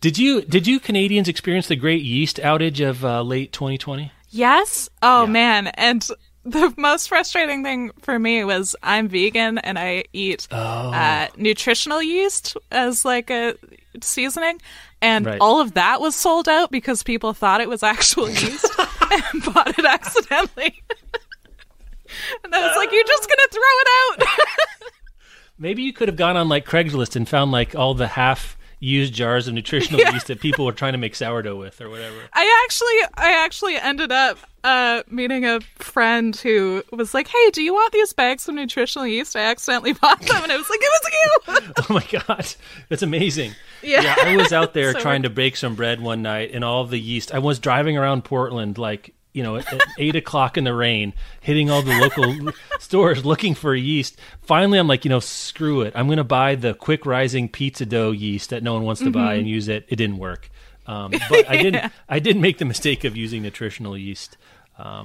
did you did you Canadians experience the great yeast outage of uh, late 2020? Yes. Oh Yeah. man, and the most frustrating thing for me was I'm vegan and I eat Oh. uh, nutritional yeast as like a seasoning, and Right. all of that was sold out because people thought it was actual yeast and bought it accidentally. and I was like, "You're just gonna throw it out." Maybe you could have gone on like Craigslist and found like all the half used jars of nutritional yeast that people were trying to make sourdough with or whatever. I actually, I actually ended up uh, meeting a friend who was like, "Hey, do you want these bags of nutritional yeast?" I accidentally bought them, and I was like, "It was you." Oh my god, that's amazing. Yeah. yeah I was out there So trying to bake some bread one night, and all the yeast. I was driving around Portland, like you know, at, at eight o'clock in the rain, hitting all the local stores looking for yeast. Finally, I'm like, you know, screw it. I'm going to buy the quick rising pizza dough yeast that no one wants to buy and use it. It didn't work, um, but I didn't. I did make the mistake of using nutritional yeast um,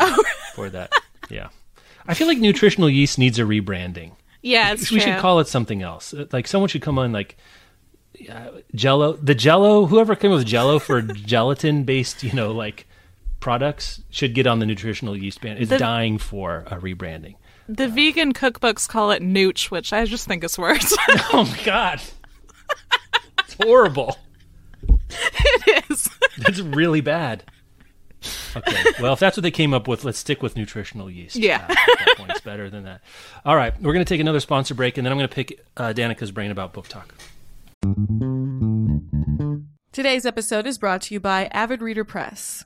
for that. Yeah, I feel like nutritional yeast needs a rebranding Yeah, we should call it something else. Uh, Like someone should come on like uh, Jello, the Jello, whoever came up with Jello for gelatin based, you know, like products should get on the nutritional yeast ban. Is The- dying for a rebranding. the vegan cookbooks call it nooch, which I just think is worse. Oh my god, it's horrible. it is. That's really bad. Okay, well, if that's what they came up with, let's stick with nutritional yeast. Yeah. Uh, at that point, it's better than that. All right, we're going to take another sponsor break, and then I'm going to pick uh, Danika's brain about BookTok. Today's episode is brought to you by Avid Reader Press.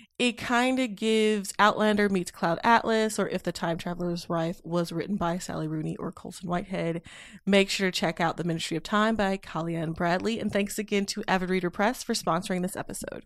It kind of gives Outlander meets Cloud Atlas, or If the Time Traveler's Wife was written by Sally Rooney or Colson Whitehead. Make sure to check out The Ministry of Time by Kaliane Bradley. And thanks again to Avid Reader Press for sponsoring this episode.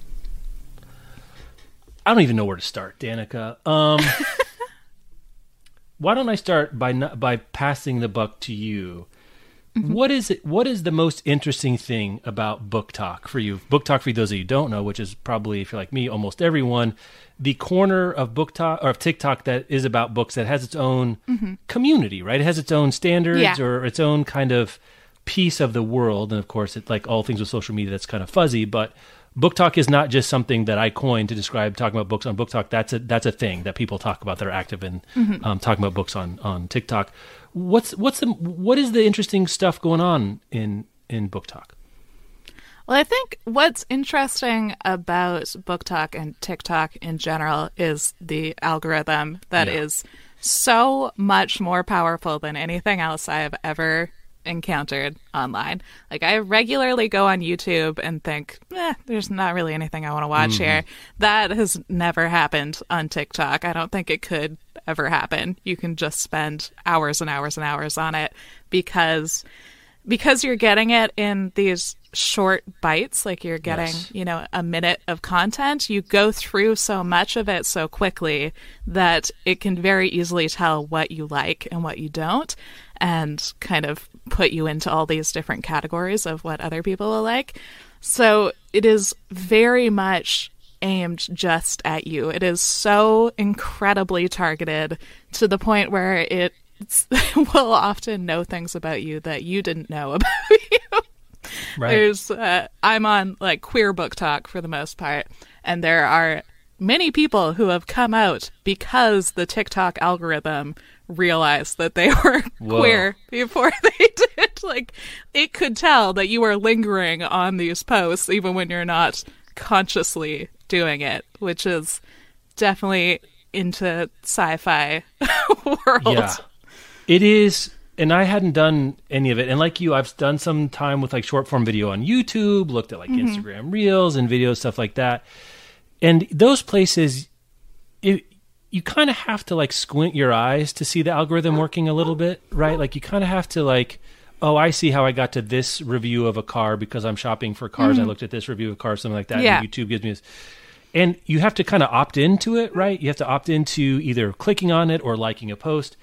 I don't even know where to start, Danika. Um, why don't I start by by passing the buck to you? Mm-hmm. What is it? What is the most interesting thing about BookTok for you? BookTok for those of you who don't know, which is probably if you're like me, almost everyone, the corner of BookTok or of TikTok that is about books that has its own mm-hmm. community, right? It has its own standards yeah. or its own kind of piece of the world, and of course, it like all things with social media, that's kind of fuzzy, but BookTok is not just something that I coined to describe talking about books on BookTok. That's a that's a thing that people talk about that are active in mm-hmm. um, talking about books on on TikTok. What's what's the what is the interesting stuff going on in in BookTok? Well, I think what's interesting about BookTok and TikTok in general is the algorithm that yeah. is so much more powerful than anything else I have ever encountered online. Like I regularly go on YouTube and think, eh, there's not really anything I want to watch mm-hmm. here. That has never happened on TikTok. I don't think it could ever happen. You can just spend hours and hours and hours on it because because you're getting it in these short bites like you're getting yes. you know a minute of content you go through so much of it so quickly that it can very easily tell what you like and what you don't and kind of put you into all these different categories of what other people will like. So it is very much aimed just at you. It is so incredibly targeted to the point where it will often know things about you that you didn't know about you. Right. There's uh, I'm on like queer BookTok for the most part, and there are many people who have come out because the TikTok algorithm realized that they were Whoa. queer before they did. Like, it could tell that you are lingering on these posts even when you're not consciously doing it, which is definitely into sci-fi world. Yeah. It is and I hadn't done any of it. And like you, I've done some time with like short form video on YouTube, looked at like mm-hmm. Instagram Reels and videos, stuff like that. And those places, it, you kind of have to like squint your eyes to see the algorithm working a little bit, right? Like you kind of have to like, oh, I see how I got to this review of a car because I'm shopping for cars. Mm. I looked at this review of cars, something like that. Yeah. And YouTube gives me this. And you have to kind of opt into it, right? You have to opt into either clicking on it or liking a post.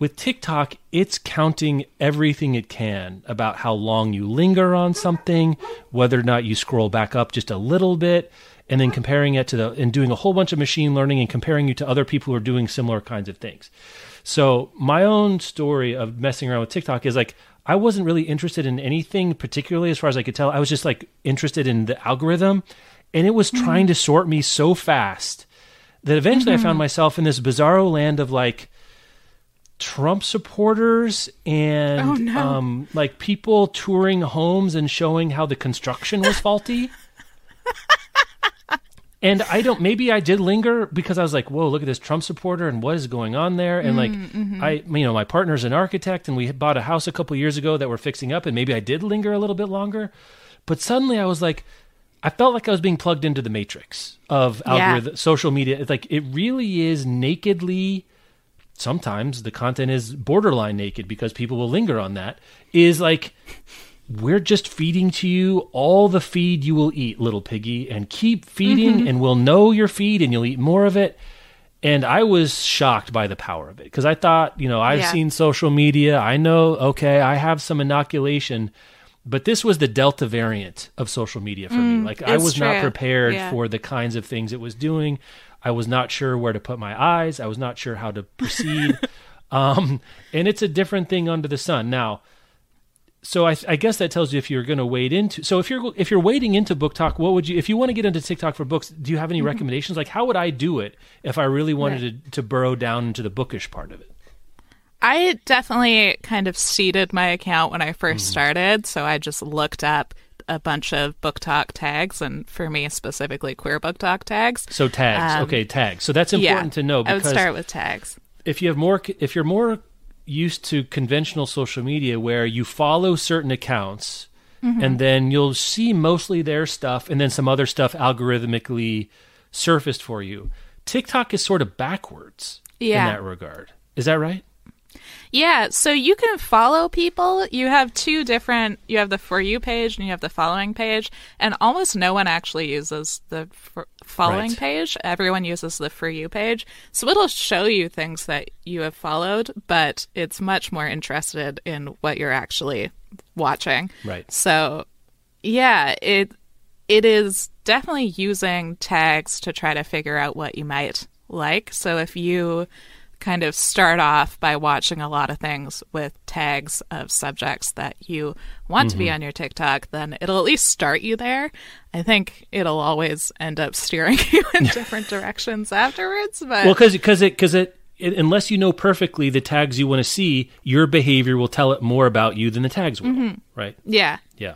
With TikTok, it's counting everything it can about how long you linger on something, whether or not you scroll back up just a little bit and then comparing it to the and doing a whole bunch of machine learning and comparing you to other people who are doing similar kinds of things. So my own story of messing around with TikTok is like I wasn't really interested in anything particularly as far as I could tell. I was just like interested in the algorithm and it was mm-hmm. trying to sort me so fast that eventually mm-hmm. I found mm-hmm. myself in this bizarro land of like Trump supporters and oh, no. um, like people touring homes and showing how the construction was faulty. And I don't. Maybe I did linger because I was like, "Whoa, look at this Trump supporter and what is going on there?" And like, mm, mm-hmm. I, you know, my partner's an architect, and we bought a house a couple years ago that we're fixing up, and maybe I did linger a little bit longer. But suddenly, I was like, I felt like I was being plugged into the matrix of algorithm, yeah. social media. It's like it really is nakedly. Sometimes the content is borderline naked because people will linger on that. Is like we're just feeding to you all the feed you will eat, little piggy, and keep feeding, mm-hmm. and we'll know your feed, and you'll eat more of it. and I was shocked by the power of it because I thought, you know, I've Yeah. seen social media. I know, okay, I have some inoculation, but this was the Delta variant of social media for me. Like, I was not prepared Yeah. for the kinds of things it was doing. I was not sure where to put my eyes. I was not sure how to proceed. um, and it's a different thing under the sun. Now, so I, I guess that tells you if you're going to wade into. So if you're if you're wading into BookTok, what would you? If you want to get into TikTok for books, do you have any recommendations? Like, how would I do it if I really wanted to, to burrow down into the bookish part of it? I definitely kind of seeded my account when I 1st started, so I just looked up a bunch of BookTok tags, and for me specifically, queer BookTok tags. So tags, Um, okay, tags. So that's important yeah, to know I would start with tags. if you have more, if you're more used to conventional social media where you follow certain accounts Mm-hmm. and then you'll see mostly their stuff and then some other stuff algorithmically surfaced for you. TikTok is sort of backwards Yeah. in that regard. Is that right? Yeah, so you can follow people. You have two different. You have the for you page and you have the following page, and almost no one actually uses the for, following Right. page. Everyone uses the for you page, so it'll show you things that you have followed, but it's much more interested in what you're actually watching. Right. So, yeah, it it is definitely using tags to try to figure out what you might like. So if you kind of start off by watching a lot of things with tags of subjects that you want to be on your TikTok, then it'll at least start you there. I think it'll always end up steering you in different directions afterwards, but Well, because because it because it, it unless you know perfectly the tags you want to see, your behavior will tell it more about you than the tags will. Mm-hmm. Right? yeah. Yeah.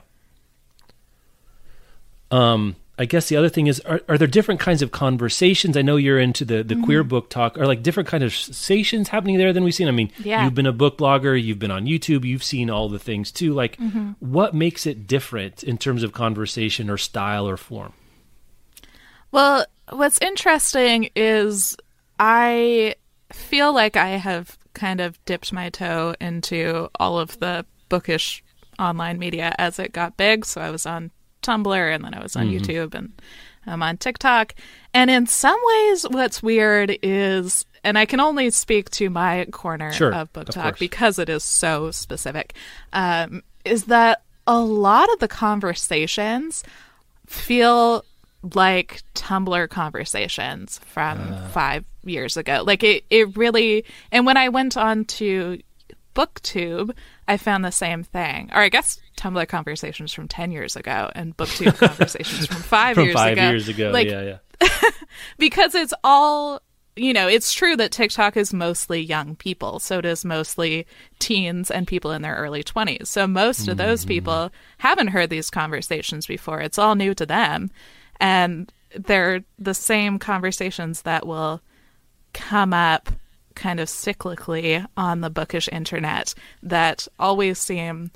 Um, I guess the other thing is, are, are there different kinds of conversations? I know you're into the, the Mm-hmm. queer BookTok. Are like different kind of conversations happening there than we've seen? I mean, Yeah. you've been a book blogger, you've been on YouTube, you've seen all the things too. Like, Mm-hmm. what makes it different in terms of conversation or style or form? Well, what's interesting is I feel like I have kind of dipped my toe into all of the bookish online media as it got big. So I was on Tumblr and then I was on YouTube and I'm on TikTok. And in some ways, what's weird is, and I can only speak to my corner Sure, of book of talk course. because it is so specific, um, is that a lot of the conversations feel like Tumblr conversations from Uh. five years ago. Like it, it really. And when I went on to BookTube, I found the same thing. Or I guess Tumblr conversations from ten years ago and BookTube conversations from five From years five ago. years ago, Like, yeah, yeah. because it's all you know it's true that tiktok is mostly young people so it is mostly teens and people in their early 20s so most of those mm-hmm. people haven't heard these conversations before it's all new to them and they're the same conversations that will come up kind of cyclically on the bookish internet that always seem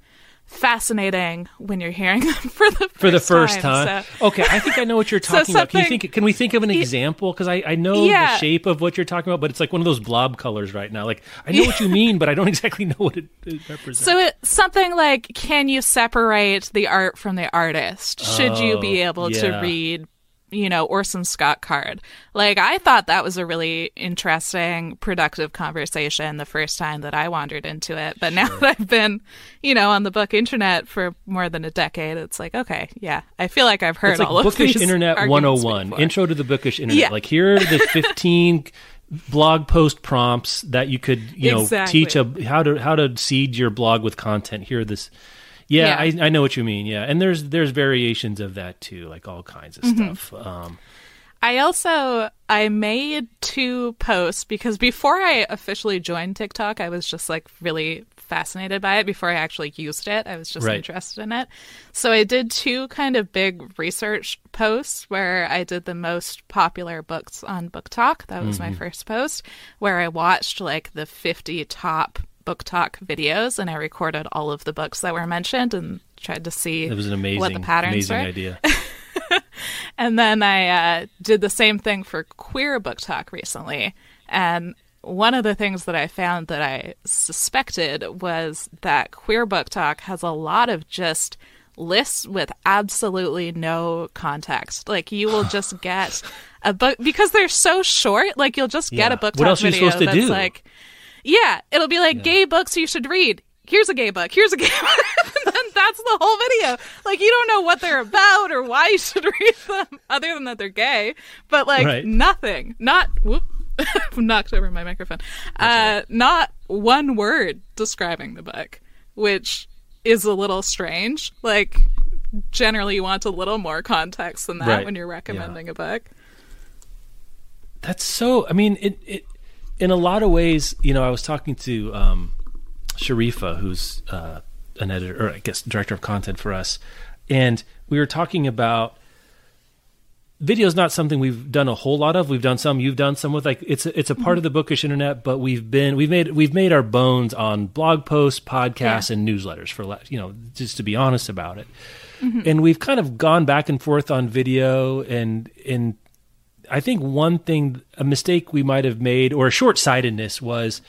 fascinating when you're hearing them for the For the first first time, So- okay. I think I know what you're talking about. Can you think? Can we think of an example? Because I, I know Yeah. the shape of what you're talking about, but it's like one of those blob colors right now. Like I know what you mean, but I don't exactly know what it, it represents. So it's something like, can you separate the art from the artist? Should you be Oh, able yeah. to read, you know, Orson Scott Card? Like, I thought that was a really interesting, productive conversation the first time that I wandered into it. But now that I've been, you know, on the book internet for more than a decade, it's like, okay, yeah, I feel like I've heard it's like all bookish of these Bookish internet 101 before. intro to the bookish internet Yeah. like here are the 15 blog post prompts that you could you know Exactly. teach a how to how to seed your blog with content here are this yeah, Yeah. I, I know what you mean yeah and there's there's variations of that too like all kinds of Mm-hmm. stuff um I also I made two posts because before I officially joined TikTok, I was just like really fascinated by it. Before I actually used it, I was just Right. interested in it. So I did two kind of big research posts where I did the most popular books on BookTok. That was my first post where I watched like the 50 top BookTok videos and I recorded all of the books that were mentioned and tried to see it was an amazing what the patterns amazing were. idea And then I uh, did the same thing for queer BookTok recently. And one of the things that I found that I suspected was that queer BookTok has a lot of just lists with absolutely no context. Like you will just get a book because they're so short. Like you'll just get Yeah. a book What talk else are you video supposed to that's do? like, yeah, it'll be like gay books you should read. Here's a gay book. Here's a gay book. and that's the whole video. Like you don't know what they're about or why you should read them, other than that they're gay. But like Right. nothing. Not whoop. knocked over my microphone. Uh, Not one word describing the book, which is a little strange. Like generally, you want a little more context than that Right. when you're recommending a book. That's so. I mean, it, it in a lot of ways. You know, I was talking to um, Sharifa, who's uh, an editor, or I guess director of content for us, and we were talking about video is not something we've done a whole lot of. We've done some. You've done some with like it's a, it's a part of the bookish internet, but we've been we've made we've made our bones on blog posts, podcasts, and newsletters for you know just to be honest about it. And we've kind of gone back and forth on video and and I think one thing, a mistake we might have made, or a short sightedness, was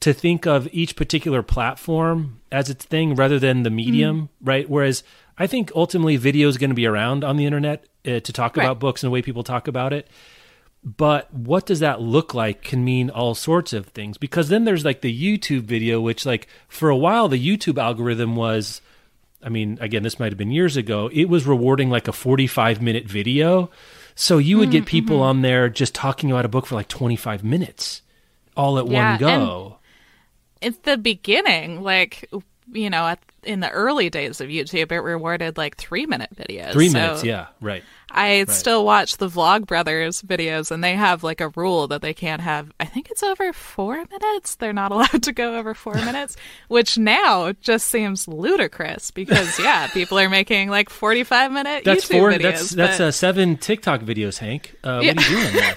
to think of each particular platform as its thing rather than the medium, right? Whereas I think ultimately video is going to be around on the internet uh, to talk Right. about books and the way people talk about it. But what does that look like can mean all sorts of things because then there's like the YouTube video, which, like, for a while, the YouTube algorithm was. I mean, again, this might have been years ago. It was rewarding like a 45 minute video. So you would get mm, people mm-hmm. on there just talking about a book for like 25 minutes all at Yeah, one go. It's the beginning, like you know, at, in the early days of YouTube, it rewarded like three minute videos. Three So minutes, yeah, right. I still watch the Vlog Brothers videos, and they have like a rule that they can't have. I think it's over four minutes. They're not allowed to go over four minutes, which now just seems ludicrous because yeah, people are making like forty five minute That's YouTube four. videos. That's that's but, uh, seven TikTok videos, Hank. Uh, Yeah. What are you doing there?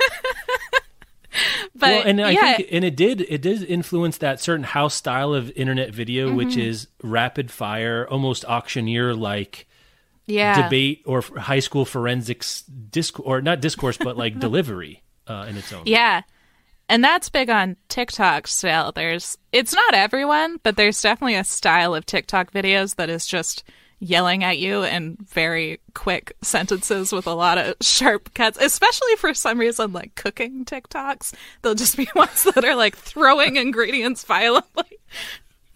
but well, and I yeah, think, and it did, it did influence that certain house style of internet video, which Mm-hmm. is rapid fire, almost auctioneer like yeah. debate or high school forensics discourse, or not discourse, but like delivery uh, in its own. Yeah. And that's big on TikTok still. There's it's not everyone, but there's definitely a style of TikTok videos that is just yelling at you in very quick sentences with a lot of sharp cuts, especially for some reason like cooking TikToks. They'll just be ones that are like throwing ingredients violently.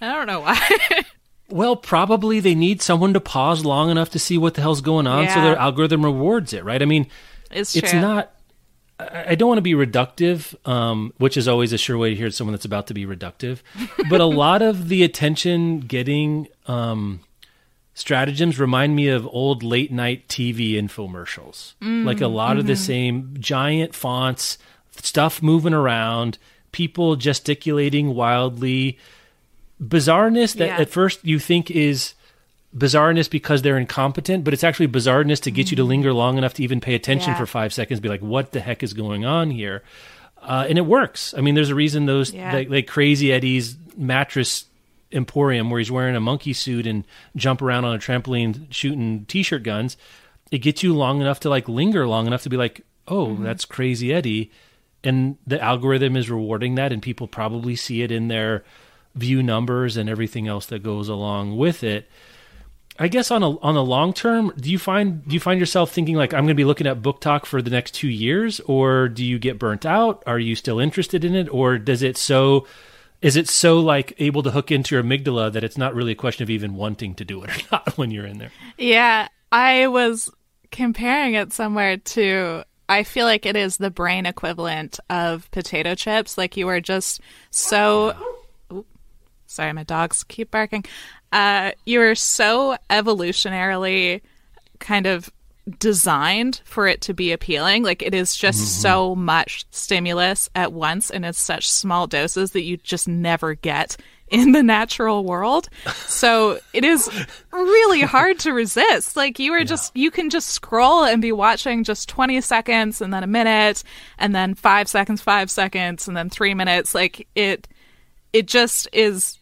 I don't know why. Well, probably they need someone to pause long enough to see what the hell's going on, so their algorithm rewards it, right? I mean, it's it's true. not. I don't want to be reductive, um, which is always a sure way to hear someone that's about to be reductive. But a lot of the attention getting um, stratagems remind me of old late night TV infomercials. like a lot of the same giant fonts, stuff moving around, people gesticulating wildly, bizarreness that Yeah. at first you think is bizarreness because they're incompetent, but it's actually bizarreness to get you to linger long enough to even pay attention Yeah. for five seconds, be like, what the heck is going on here? Uh, and it works. I mean, there's a reason those Yeah. like, like Crazy Eddie's mattress emporium where he's wearing a monkey suit and jump around on a trampoline shooting t-shirt guns. It gets you long enough to like linger long enough to be like, oh, that's Crazy Eddie, and the algorithm is rewarding that, and people probably see it in their view numbers and everything else that goes along with it. I guess on a on the long term, do you find do you find yourself thinking like I'm going to be looking at BookTok for the next two years, or do you get burnt out? Are you still interested in it, or does it so is it so like able to hook into your amygdala that it's not really a question of even wanting to do it or not when you're in there? Yeah, I was comparing it somewhere to. I feel like it is the brain equivalent of potato chips. Like you are just so. Sorry, my dogs keep barking. Uh, you are so evolutionarily kind of designed for it to be appealing. Like it is just so much stimulus at once and in such small doses that you just never get in the natural world. So it is really hard to resist. Like you are just you can just scroll and be watching just 20 seconds and then a minute and then 5 seconds, 5 seconds and then 3 minutes. Like it it just is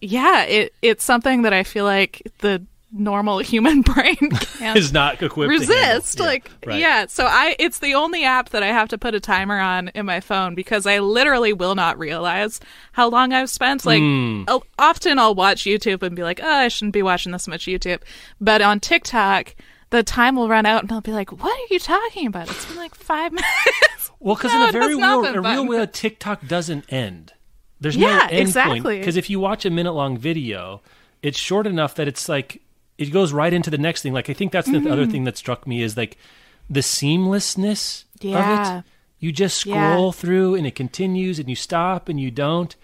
yeah, it it's something that I feel like the normal human brain can't Is not equipped resist Yeah, like right. yeah so i it's the only app that i have to put a timer on in my phone because i literally will not realize how long i've spent like Hmm. I'll- often i'll watch youtube and be like oh i shouldn't be watching this much youtube but on tiktok the time will run out and I'll be like, "What are you talking about? It's been like five minutes." Well, because No, in a very real, a real way, TikTok doesn't end. There's Yeah, no end exactly. Because if you watch a minute long video, it's short enough that it's like it goes right into the next thing. Like I think that's the other Mm-hmm. thing that struck me is like the seamlessness of Yeah. it. You just Yeah. scroll through and it continues, and you stop and you don't,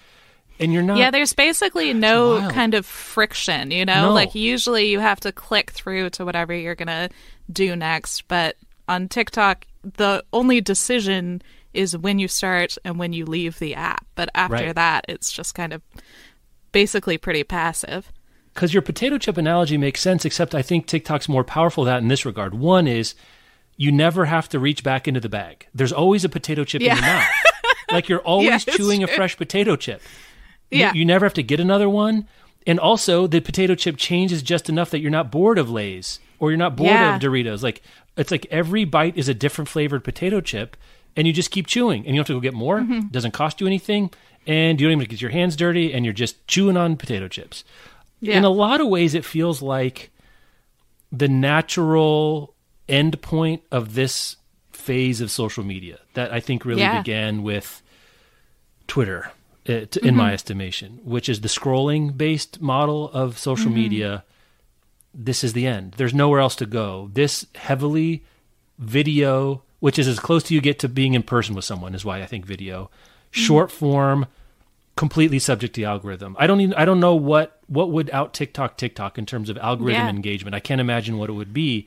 and you're not. Yeah, there's basically no wild. kind of friction, you know? No. Like usually you have to click through to whatever you're going to do next, but on TikTok the only decision is when you start and when you leave the app. But after Right. that, it's just kind of basically pretty passive. because your potato chip analogy makes sense, except I think TikTok's more powerful than that in this regard. One is you never have to reach back into the bag. There's always a potato chip in your mouth. like you're always Yeah, chewing a fresh potato chip. You- Yeah. You, never have to get another one. And also the potato chip changes just enough that you're not bored of Lay's or you're not bored Yeah. of Doritos. Like it's like every bite is a different flavored potato chip and you just keep chewing and you don't have to go get more. Mm-hmm. It doesn't cost you anything and you don't even get your hands dirty and you're just chewing on potato chips Yeah. in a lot of ways, it feels like the natural end point of this phase of social media that I think really Yeah. began with Twitter, uh, in my estimation, which is the scrolling based model of social media. This is the end. There's nowhere else to go. This heavily video, which is as close to you get to being in person with someone, is why I think video, short form, completely subject to the algorithm. I don't even I don't know what what would out TikTok TikTok in terms of algorithm Yeah. engagement. I can't imagine what it would be,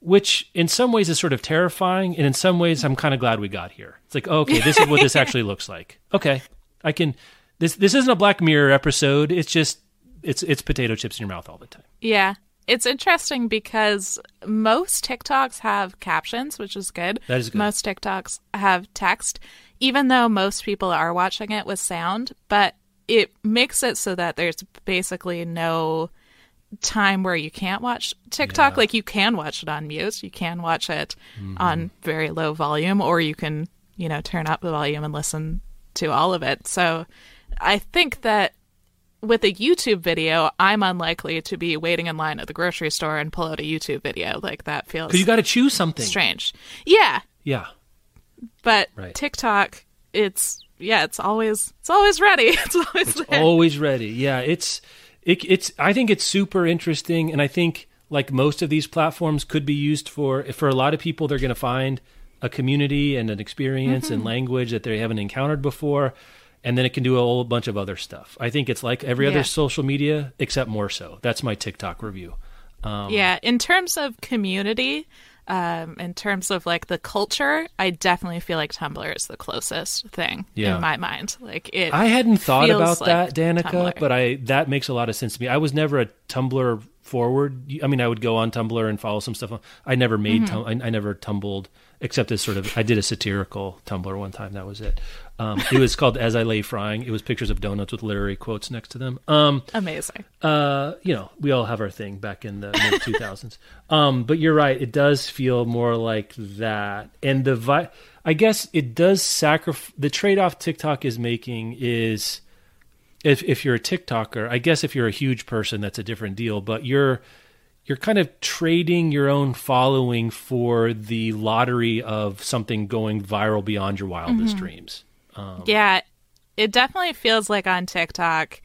which in some ways is sort of terrifying, and in some ways I'm kind of glad we got here. It's like, okay, this is what this actually looks like. Okay, I can. This this isn't a Black Mirror episode. It's just it's it's potato chips in your mouth all the time. Yeah. It's interesting because most TikToks have captions, which is good. That is good. Most TikToks have text, even though most people are watching it with sound, but it makes it so that there's basically no time where you can't watch TikTok. Yeah. Like you can watch it on mute, you can watch it Mm-hmm. on very low volume, or you can, you know, turn up the volume and listen to all of it. So I think that with a YouTube video, I'm unlikely to be waiting in line at the grocery store and pull out a YouTube video. Like that feels Because you got to choose something. strange. Yeah, Yeah. but Right. TikTok, it's yeah, it's always it's always ready. It's always there. always ready. Yeah, it's it, it's. I think it's super interesting, and I think like most of these platforms could be used for for a lot of people. They're going to find a community and an experience and mm-hmm. language that they haven't encountered before, and then it can do a whole bunch of other stuff. I think it's like every Yeah. other social media, except more so. That's my TikTok review. Um, yeah, in terms of community, um, in terms of like the culture, I definitely feel like Tumblr is the closest thing Yeah. in my mind. Like it. I hadn't thought about like that, Danika, Tumblr. but I that makes a lot of sense to me. I was never a Tumblr forward. I mean, I would go on Tumblr and follow some stuff. I never made. Mm-hmm. Tum- I, I never tumbled except as sort of. I did a satirical Tumblr one time. That was it. Um, it was called "As I Lay Frying." It was pictures of donuts with literary quotes next to them. Um, Amazing. uh, you know, we all have our thing back in the mid two thousands. Um, but you're right; it does feel more like that. And the vi- I guess it does sacrifice the trade off TikTok is making is if if you're a TikToker, I guess if you're a huge person, that's a different deal. But you're you're kind of trading your own following for the lottery of something going viral beyond your wildest dreams. Um, Yeah, it definitely feels like on TikTok,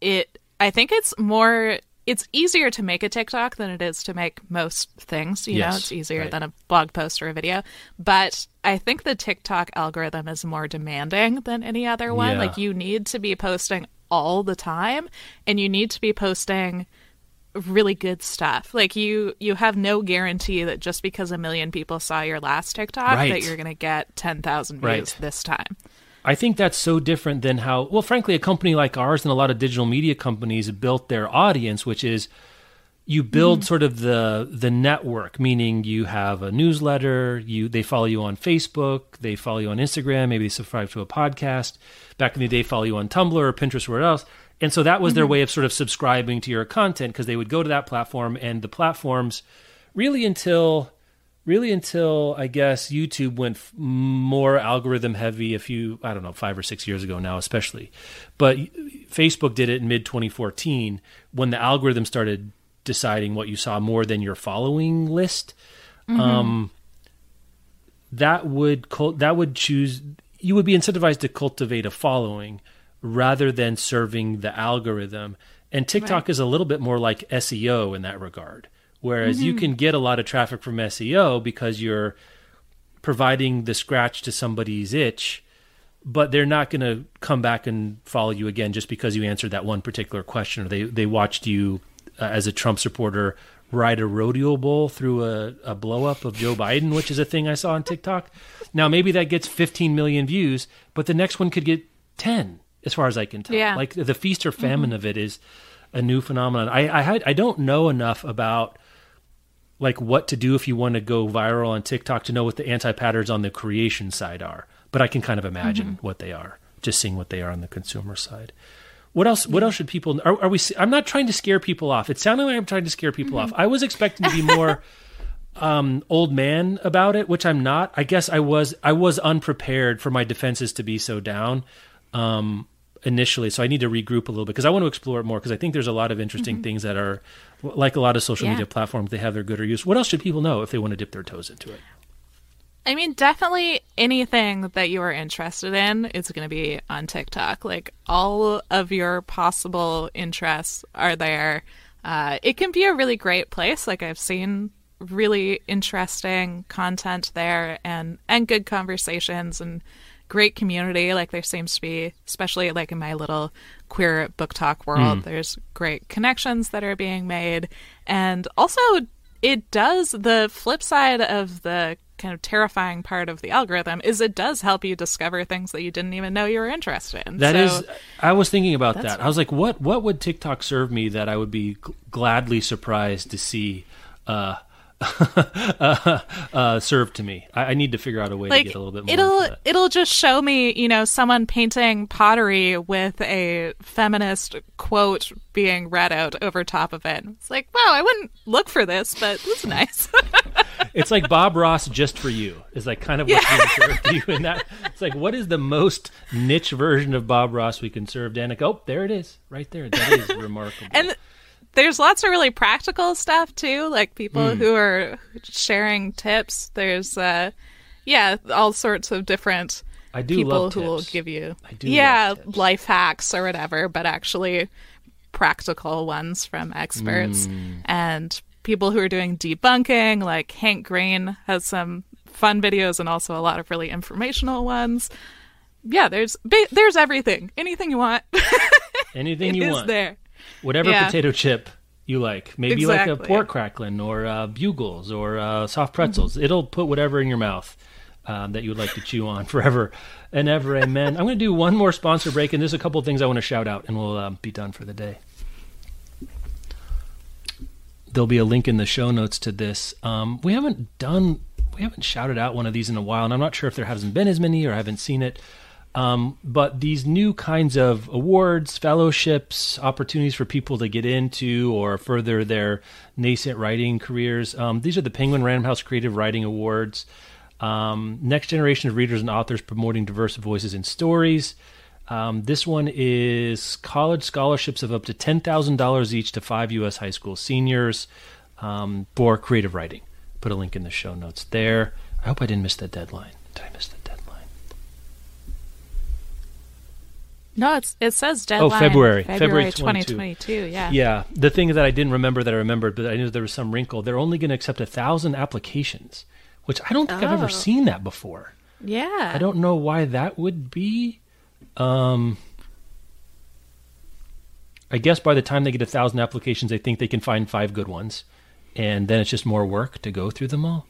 it. I think it's more. It's easier to make a TikTok than it is to make most things. You know, it's easier right. than a blog post or a video. But I think the TikTok algorithm is more demanding than any other one. Yeah. Like you need to be posting all the time, and you need to be posting really good stuff. Like you you have no guarantee that just because a million people saw your last TikTok Right. that you're going to get 10,000 views Right. this time. I think that's so different than how, well, frankly, a company like ours and a lot of digital media companies built their audience, which is you build mm. sort of the the network, meaning you have a newsletter, you they follow you on Facebook, they follow you on Instagram, maybe they subscribe to a podcast. Back in the day, follow you on Tumblr or Pinterest or whatever else. And so that was their way of sort of subscribing to your content because they would go to that platform and the platforms really until really until I guess YouTube went f- more algorithm heavy a few I don't know 5 or 6 years ago now especially. But Facebook did it in mid 2014 when the algorithm started deciding what you saw more than your following list. Um, that would cult, that would choose you would be incentivized to cultivate a following rather than serving the algorithm. And TikTok Right. is a little bit more like SEO in that regard. Whereas you can get a lot of traffic from SEO because you're providing the scratch to somebody's itch, but they're not going to come back and follow you again just because you answered that one particular question or they they watched you uh, as a Trump supporter ride a rodeo bull through a, a blow up of Joe Biden, which is a thing I saw on TikTok. Now maybe that gets 15 million views, but the next one could get 10, as far as I can tell. Yeah. Like the feast or famine of it is a new phenomenon. I I, had, I don't know enough about like what to do if you want to go viral on TikTok to know what the anti patterns on the creation side are. But I can kind of imagine what they are, just seeing what they are on the consumer side. What else? What else should people? Are, are we? I'm not trying to scare people off. It sounded like I'm trying to scare people off. I was expecting to be more um, old man about it, which I'm not. I guess I was. I was unprepared for my defenses to be so down um, initially. So I need to regroup a little bit because I want to explore it more because I think there's a lot of interesting things that are like a lot of social Yeah. media platforms. They have their good or use. What else should people know if they want to dip their toes into it? I mean, definitely anything that you are interested in is going to be on TikTok. Like all of your possible interests are there. Uh, it can be a really great place. Like I've seen really interesting content there and and good conversations and great community. Like there seems to be, especially like in my little queer BookTok world, there's great connections that are being made, and also it does the flip side of the kind of terrifying part of the algorithm is it does help you discover things that you didn't even know you were interested in. That So- is, I was thinking about that. I was like, what what would TikTok serve me that I would be g- gladly surprised to see uh, uh, uh, served to me? I, I need to figure out a way to get a little bit more. it'll it'll just show me you know someone painting pottery with a feminist quote being read out over top of it it's like wow i wouldn't look for this but this is nice It's like Bob Ross just for you. Is like kind of what's being served to you in that. It's like what is the most niche version of Bob Ross we can serve, Danika? Oh, there it is, right there. That is remarkable. and there's lots of really practical stuff too like people Hmm. who are sharing tips. There's uh yeah all sorts of different I do people who will give you I do yeah life hacks or whatever but actually practical ones from experts. Mm. and people who are doing debunking like hank green has some fun videos and also a lot of really informational ones. Yeah there's there's everything. Anything you want. Anything you is want, there whatever Yeah. potato chip you like. Maybe you like a pork crackling or uh, bugles or uh, soft pretzels. It'll put whatever in your mouth. Um, that you would like to chew on forever and ever. Amen. I'm going to do one more sponsor break, and there's a couple of things I want to shout out, and we'll um, be done for the day. There'll be a link in the show notes to this. Um, we haven't done, we haven't shouted out one of these in a while, and I'm not sure if there hasn't been as many or I haven't seen it. Um, but these new kinds of awards, fellowships, opportunities for people to get into or further their nascent writing careers. Um, these are the Penguin Random House Creative Writing Awards. Um, next generation of readers and authors promoting diverse voices and stories. Um, this one is college scholarships of up to ten thousand dollars each to five U.S. high school seniors um, for creative writing. Put a link in the show notes there. I hope I didn't miss the deadline. Did I miss the deadline? No it's it says deadline Oh, February. february February 22. 2022 yeah Yeah, the thing that I didn't remember that I remembered, but I knew there was some wrinkle. They're only going to accept a thousand applications, which I don't think I've ever Oh. seen that before. yeah I don't know why that would be. Um, I guess by the time they get a thousand applications, they think they can find five good ones, and then it's just more work to go through them all.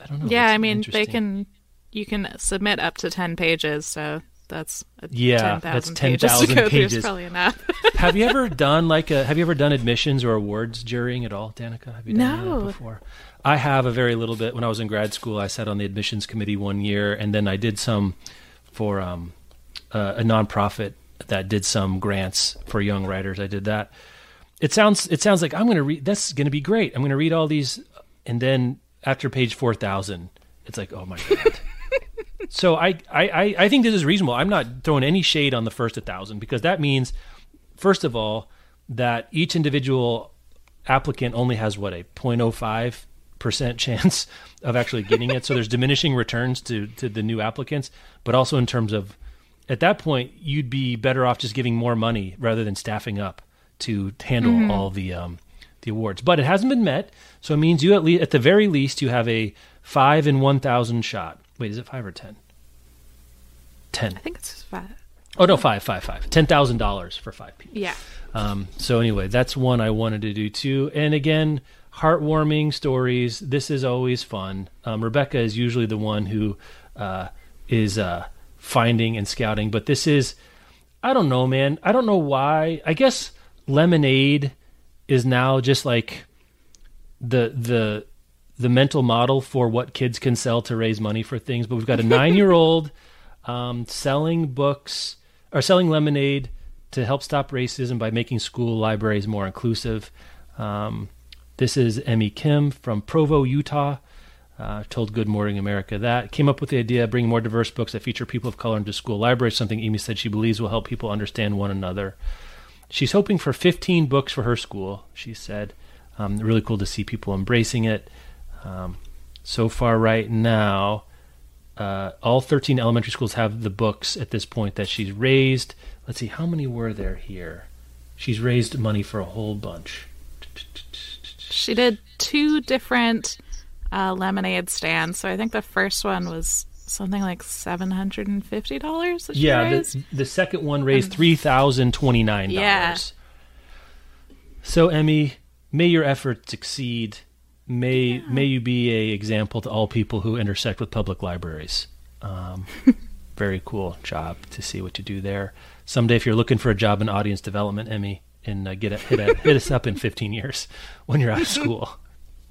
I don't know. yeah That's i mean they can you can submit up to 10 pages so that's Yeah, 10,000 that's 10,000 go through pages. probably enough. Have you ever done like a have you ever done admissions or awards jurying at all danika? Have you done No. that before? I have a very little bit. When i was in grad school i sat on the admissions committee one year and then i did some for um, uh, a nonprofit that did some grants for young writers. I did that. It sounds it sounds like i'm going to read that's going to be great. I'm going to read all these and then after page 4000 it's like oh my god so I, I I- I think this is reasonable. I'm not throwing any shade on the first 1,000 because that means, first of all, that each individual applicant only has what a 0.05 percent chance of actually getting it. So there's diminishing returns to to the new applicants, but also in terms of at that point you'd be better off just giving more money rather than staffing up to handle mm-hmm. all the um, the awards. But it hasn't been met, so it means you at least at the very least you have a five in one thousand shot. Wait, is it five or ten? Ten. I think it's five. Oh no, five, five, five. Ten thousand dollars for five people. Yeah. Um, so anyway, that's one I wanted to do too. And again, heartwarming stories. This is always fun. Um, Rebecca is usually the one who uh, is uh, finding and scouting, but this is, I don't know, man. I don't know why. I guess lemonade is now just like the the the mental model for what kids can sell to raise money for things. But we've got a nine year old um, selling books or selling lemonade to help stop racism by making school libraries more inclusive. Um, this is Emmy Kim from Provo, Utah. Uh, told Good Morning America that. Came up with the idea of bringing more diverse books that feature people of color into school libraries, something Amy said she believes will help people understand one another. She's hoping for 15 books for her school, she said. Um, really cool to see people embracing it. Um, so far, right now, uh, all 13 elementary schools have the books at this point that she's raised. Let's see, how many were there here? She's raised money for a whole bunch. She did two different uh, lemonade stands. So I think the first one was something like seven hundred and fifty dollars. Yeah, the, the, second one raised three thousand twenty nine dollars. Yeah. So Emmy, may your efforts succeed. May yeah. may you be a example to all people who intersect with public libraries. Um, very cool job to see what you do there. Someday, if you're looking for a job in audience development, Emmy, and uh, get a, hit a, hit us up in 15 years when you're out of school.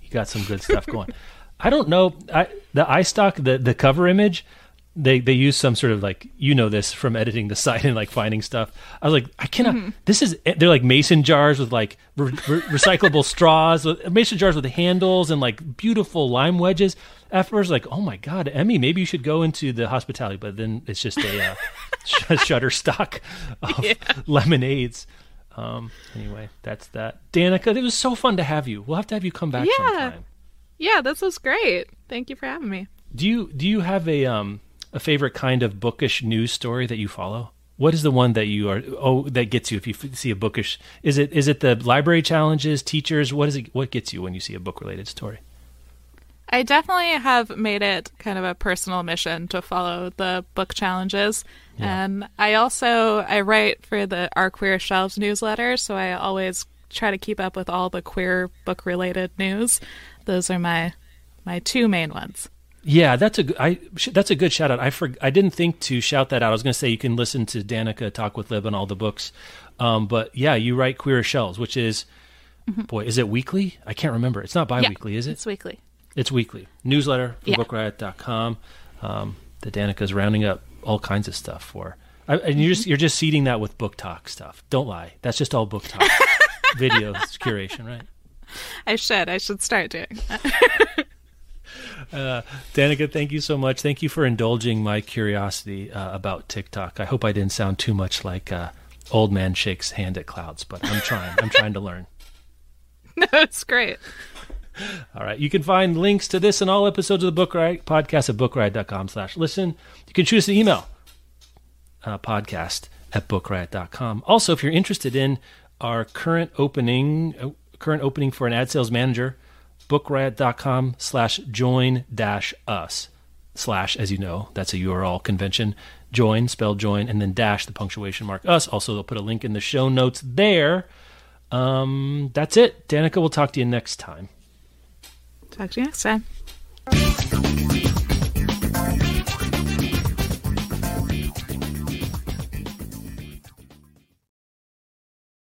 You got some good stuff going. I don't know. I, the iStock, the the cover image, they they use some sort of like you know this from editing the site and like finding stuff. I was like, I cannot. Mm-hmm. This is they're like mason jars with like re- re- recyclable straws, mason jars with handles and like beautiful lime wedges. Afterwards, like, oh my god, Emmy, maybe you should go into the hospitality. But then it's just a uh, sh- Shutterstock of yeah. lemonades. Um, anyway, that's that. Danika, it was so fun to have you. We'll have to have you come back yeah. sometime. Yeah, this was great. Thank you for having me. Do you do you have a um a favorite kind of bookish news story that you follow? What is the one that you are oh that gets you if you see a bookish? Is it is it the library challenges, teachers? What is it? What gets you when you see a book related story? I definitely have made it kind of a personal mission to follow the book challenges. Yeah. And I also I write for the Our Queer Shelves newsletter, so I always try to keep up with all the queer book related news. Those are my my two main ones. Yeah, that's a I that's a good shout out. I for, I didn't think to shout that out. I was going to say you can listen to Danika talk with Lib on all the books, um, but yeah, you write Queer Shelves, which is mm-hmm. boy, is it weekly? I can't remember. It's not bi-weekly, yeah, is it? It's weekly. It's weekly newsletter for yeah. BookRiot.com. Um, that Danika's rounding up all kinds of stuff for. I, and you're just you're just seeding that with BookTok stuff. Don't lie. That's just all BookTok video curation, right? I should. I should start doing that. uh, Danika, thank you so much. Thank you for indulging my curiosity uh, about TikTok. I hope I didn't sound too much like uh, old man shakes hand at clouds, but I'm trying. I'm trying to learn. No, it's great. All right. You can find links to this and all episodes of the Book Riot podcast at bookriot.com slash listen. You can choose an email uh, podcast at bookriot.com. Also, if you're interested in our current opening, uh, current opening for an ad sales manager, bookriot.com slash join dash us slash, as you know, that's a URL convention. Join, spell join, and then dash the punctuation mark us. Also, they'll put a link in the show notes there. Um, that's it. Danika, we'll talk to you next time. Talk to you next time.